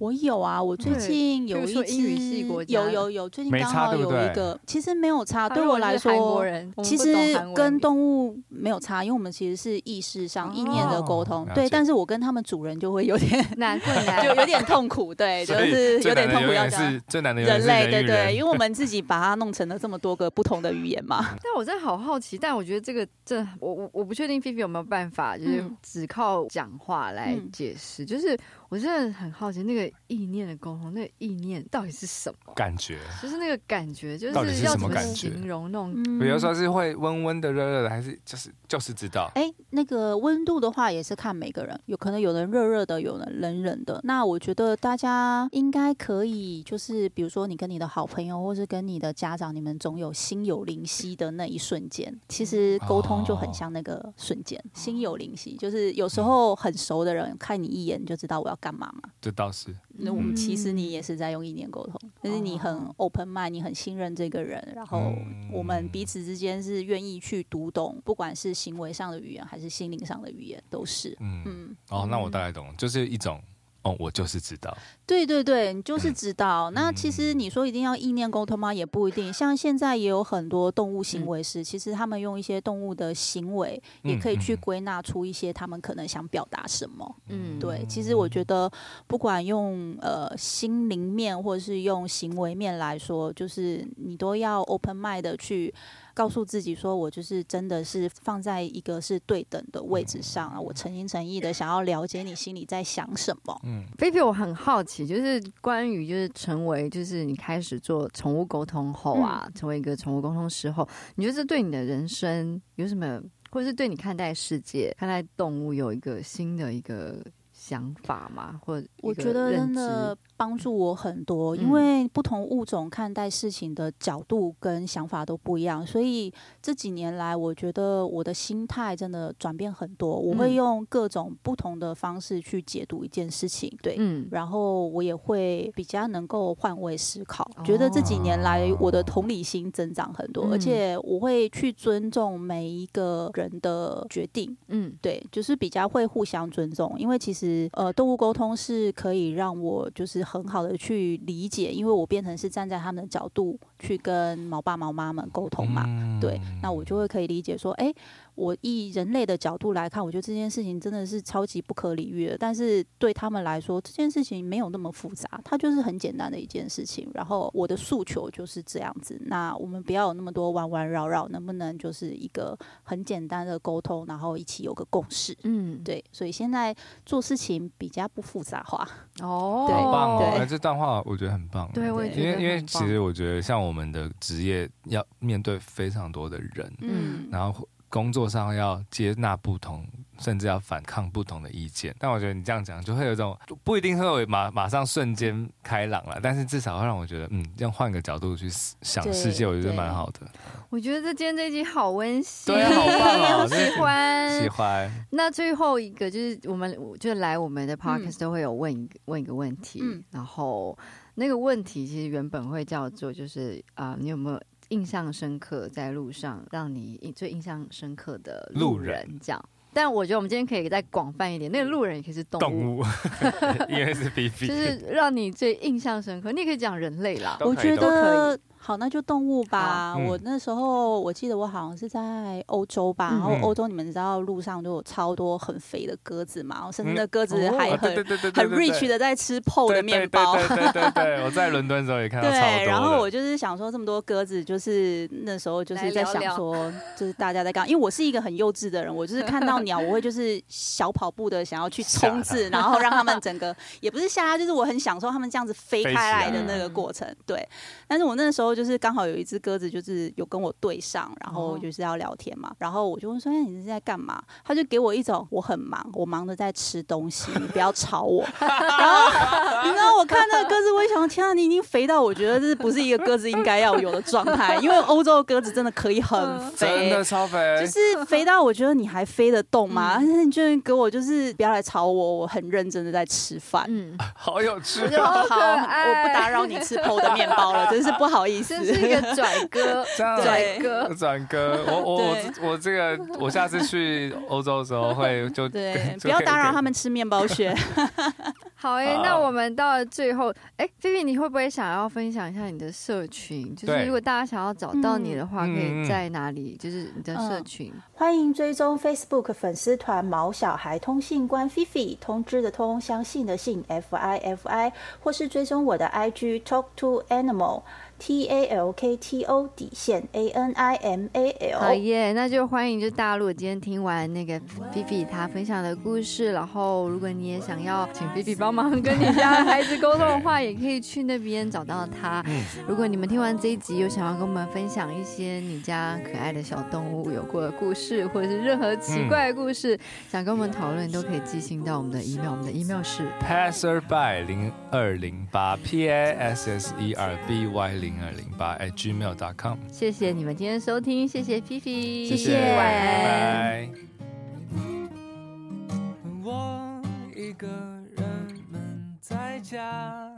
我有啊，我最近有一次，有有有，最近刚好有一个，其实没有差。对我来说，其实跟动物没有差，因为我们其实是意识上意念的沟通。对，但是我跟他们主人就会有点 难，难，就有点痛苦。对，就是有点痛苦。要讲最难的人类，对对，因为我们自己把它弄成了这么多个不同的语言嘛。但我真的好好奇，但我觉得这个这我我我不确定菲菲有没有办法，就是只靠讲话来解释，就是。我真的很好奇，那个意念的沟通，那个意念到底是什么感觉？就是那个感觉，就是要怎么形容那种？比如说是会温温的、热热的，还是就是就是知道？哎，那个温度的话也是看每个人，有可能有人热热的，有人冷冷的。那我觉得大家应该可以，就是比如说你跟你的好朋友，或是跟你的家长，你们总有心有灵犀的那一瞬间。其实沟通就很像那个瞬间，心有灵犀，就是有时候很熟的人看你一眼就知道我要。干嘛嘛？这倒是。那我们其实你也是在用意念沟通，但是你很 open mind，你很信任这个人，然后我们彼此之间是愿意去读懂，不管是行为上的语言还是心灵上的语言，都是。嗯嗯。哦，那我大概懂了，就是一种。哦，我就是知道。对对对，你就是知道。那其实你说一定要意念沟通吗？也不一定。像现在也有很多动物行为师，其实他们用一些动物的行为，也可以去归纳出一些他们可能想表达什么。嗯，对。其实我觉得，不管用呃心灵面，或者是用行为面来说，就是你都要 open mind 的去。告诉自己说，我就是真的是放在一个是对等的位置上啊！我诚心诚意的想要了解你心里在想什么。嗯，菲菲，我很好奇，就是关于就是成为就是你开始做宠物沟通后啊，嗯、成为一个宠物沟通师后，你觉得这对你的人生有什么，或者是对你看待世界、看待动物有一个新的一个想法吗？或者我觉得真的。帮助我很多，因为不同物种看待事情的角度跟想法都不一样，所以这几年来，我觉得我的心态真的转变很多。我会用各种不同的方式去解读一件事情，对，嗯，然后我也会比较能够换位思考，觉得这几年来我的同理心增长很多，而且我会去尊重每一个人的决定，嗯，对，就是比较会互相尊重，因为其实呃，动物沟通是可以让我就是。很好的去理解，因为我变成是站在他们的角度去跟毛爸毛妈们沟通嘛，对，那我就会可以理解说，哎。我以人类的角度来看，我觉得这件事情真的是超级不可理喻的。但是对他们来说，这件事情没有那么复杂，它就是很简单的一件事情。然后我的诉求就是这样子。那我们不要有那么多弯弯绕绕，能不能就是一个很简单的沟通，然后一起有个共识？嗯，对。所以现在做事情比较不复杂化。哦，对，很棒哦！这段话我觉得很棒。对，我也觉得因为因为其实我觉得像我们的职业要面对非常多的人，嗯，然后。工作上要接纳不同，甚至要反抗不同的意见，但我觉得你这样讲就会有一种不一定会有马马上瞬间开朗了，但是至少会让我觉得，嗯，这样换个角度去想世界，我觉得蛮好的。我觉得这今天这集好温馨，对，好棒 哦，喜欢喜欢。那最后一个就是我们就来我们的 podcast 都会有问一个、嗯、问一个问题，嗯、然后那个问题其实原本会叫做就是啊、呃，你有没有？印象深刻，在路上让你最印象深刻的路人，这样。但我觉得我们今天可以再广泛一点，那个路人也可以是动物，动物 因为是 BB，就是让你最印象深刻。你也可以讲人类啦，我觉得。好，那就动物吧。嗯、我那时候我记得我好像是在欧洲吧，嗯、然后欧洲你们知道路上就有超多很肥的鸽子嘛，然后甚至那鸽子还很很 rich 的在吃 PO 的面包。对对对，对，对，对 我在伦敦的时候也看到超多。对，然后我就是想说这么多鸽子，就是那时候就是在想说，就是大家在干，因为我是一个很幼稚的人，我就是看到鸟我会就是小跑步的想要去冲刺，然后让他们整个也不是吓，就是我很享受他们这样子飞开来的那个过程。对，但是我那时候。就是刚好有一只鸽子，就是有跟我对上，然后就是要聊天嘛，然后我就问说：“哎，你是在干嘛？”他就给我一种我很忙，我忙着在吃东西，你不要吵我。然后你知道我看那个鸽子，我也想，天啊，你已经肥到我觉得这不是一个鸽子应该要有的状态，因为欧洲的鸽子真的可以很肥，真的超肥，就是肥到我觉得你还飞得动吗？但是你居然给我就是不要来吵我，我很认真的在吃饭。嗯，好有趣，好，我不打扰你吃 PO 的面包了，真是不好意思。这是一个拽哥，拽哥，拽哥。我我我我这个，我下次去欧洲的时候会 就对，不要打扰他们吃面包屑。好哎，那我们到了最后，哎，菲菲，你会不会想要分享一下你的社群？就是如果大家想要找到你的话，可以在哪里？就是你的社群，欢迎追踪 Facebook 粉丝团“毛小孩通信官菲菲”，通知的通，相信的信 F I F I，或是追踪我的 IG Talk to Animal。T A L K T O 底线 A N I M A L。好耶，那就欢迎就大陆今天听完那个菲菲她分享的故事，然后如果你也想要请菲菲帮忙跟你家孩子沟通的话，也可以去那边找到他。如果你们听完这一集有想要跟我们分享一些你家可爱的小动物有过的故事，或者是任何奇怪的故事，想跟我们讨论，都可以寄信到我们的 email，我们的 email 是 passerby 零二零八 P A S S E R B Y 零。零二零八 at gmail.com，谢谢你们今天收听，谢谢皮皮，谢。谢，拜拜。我一个人闷在家。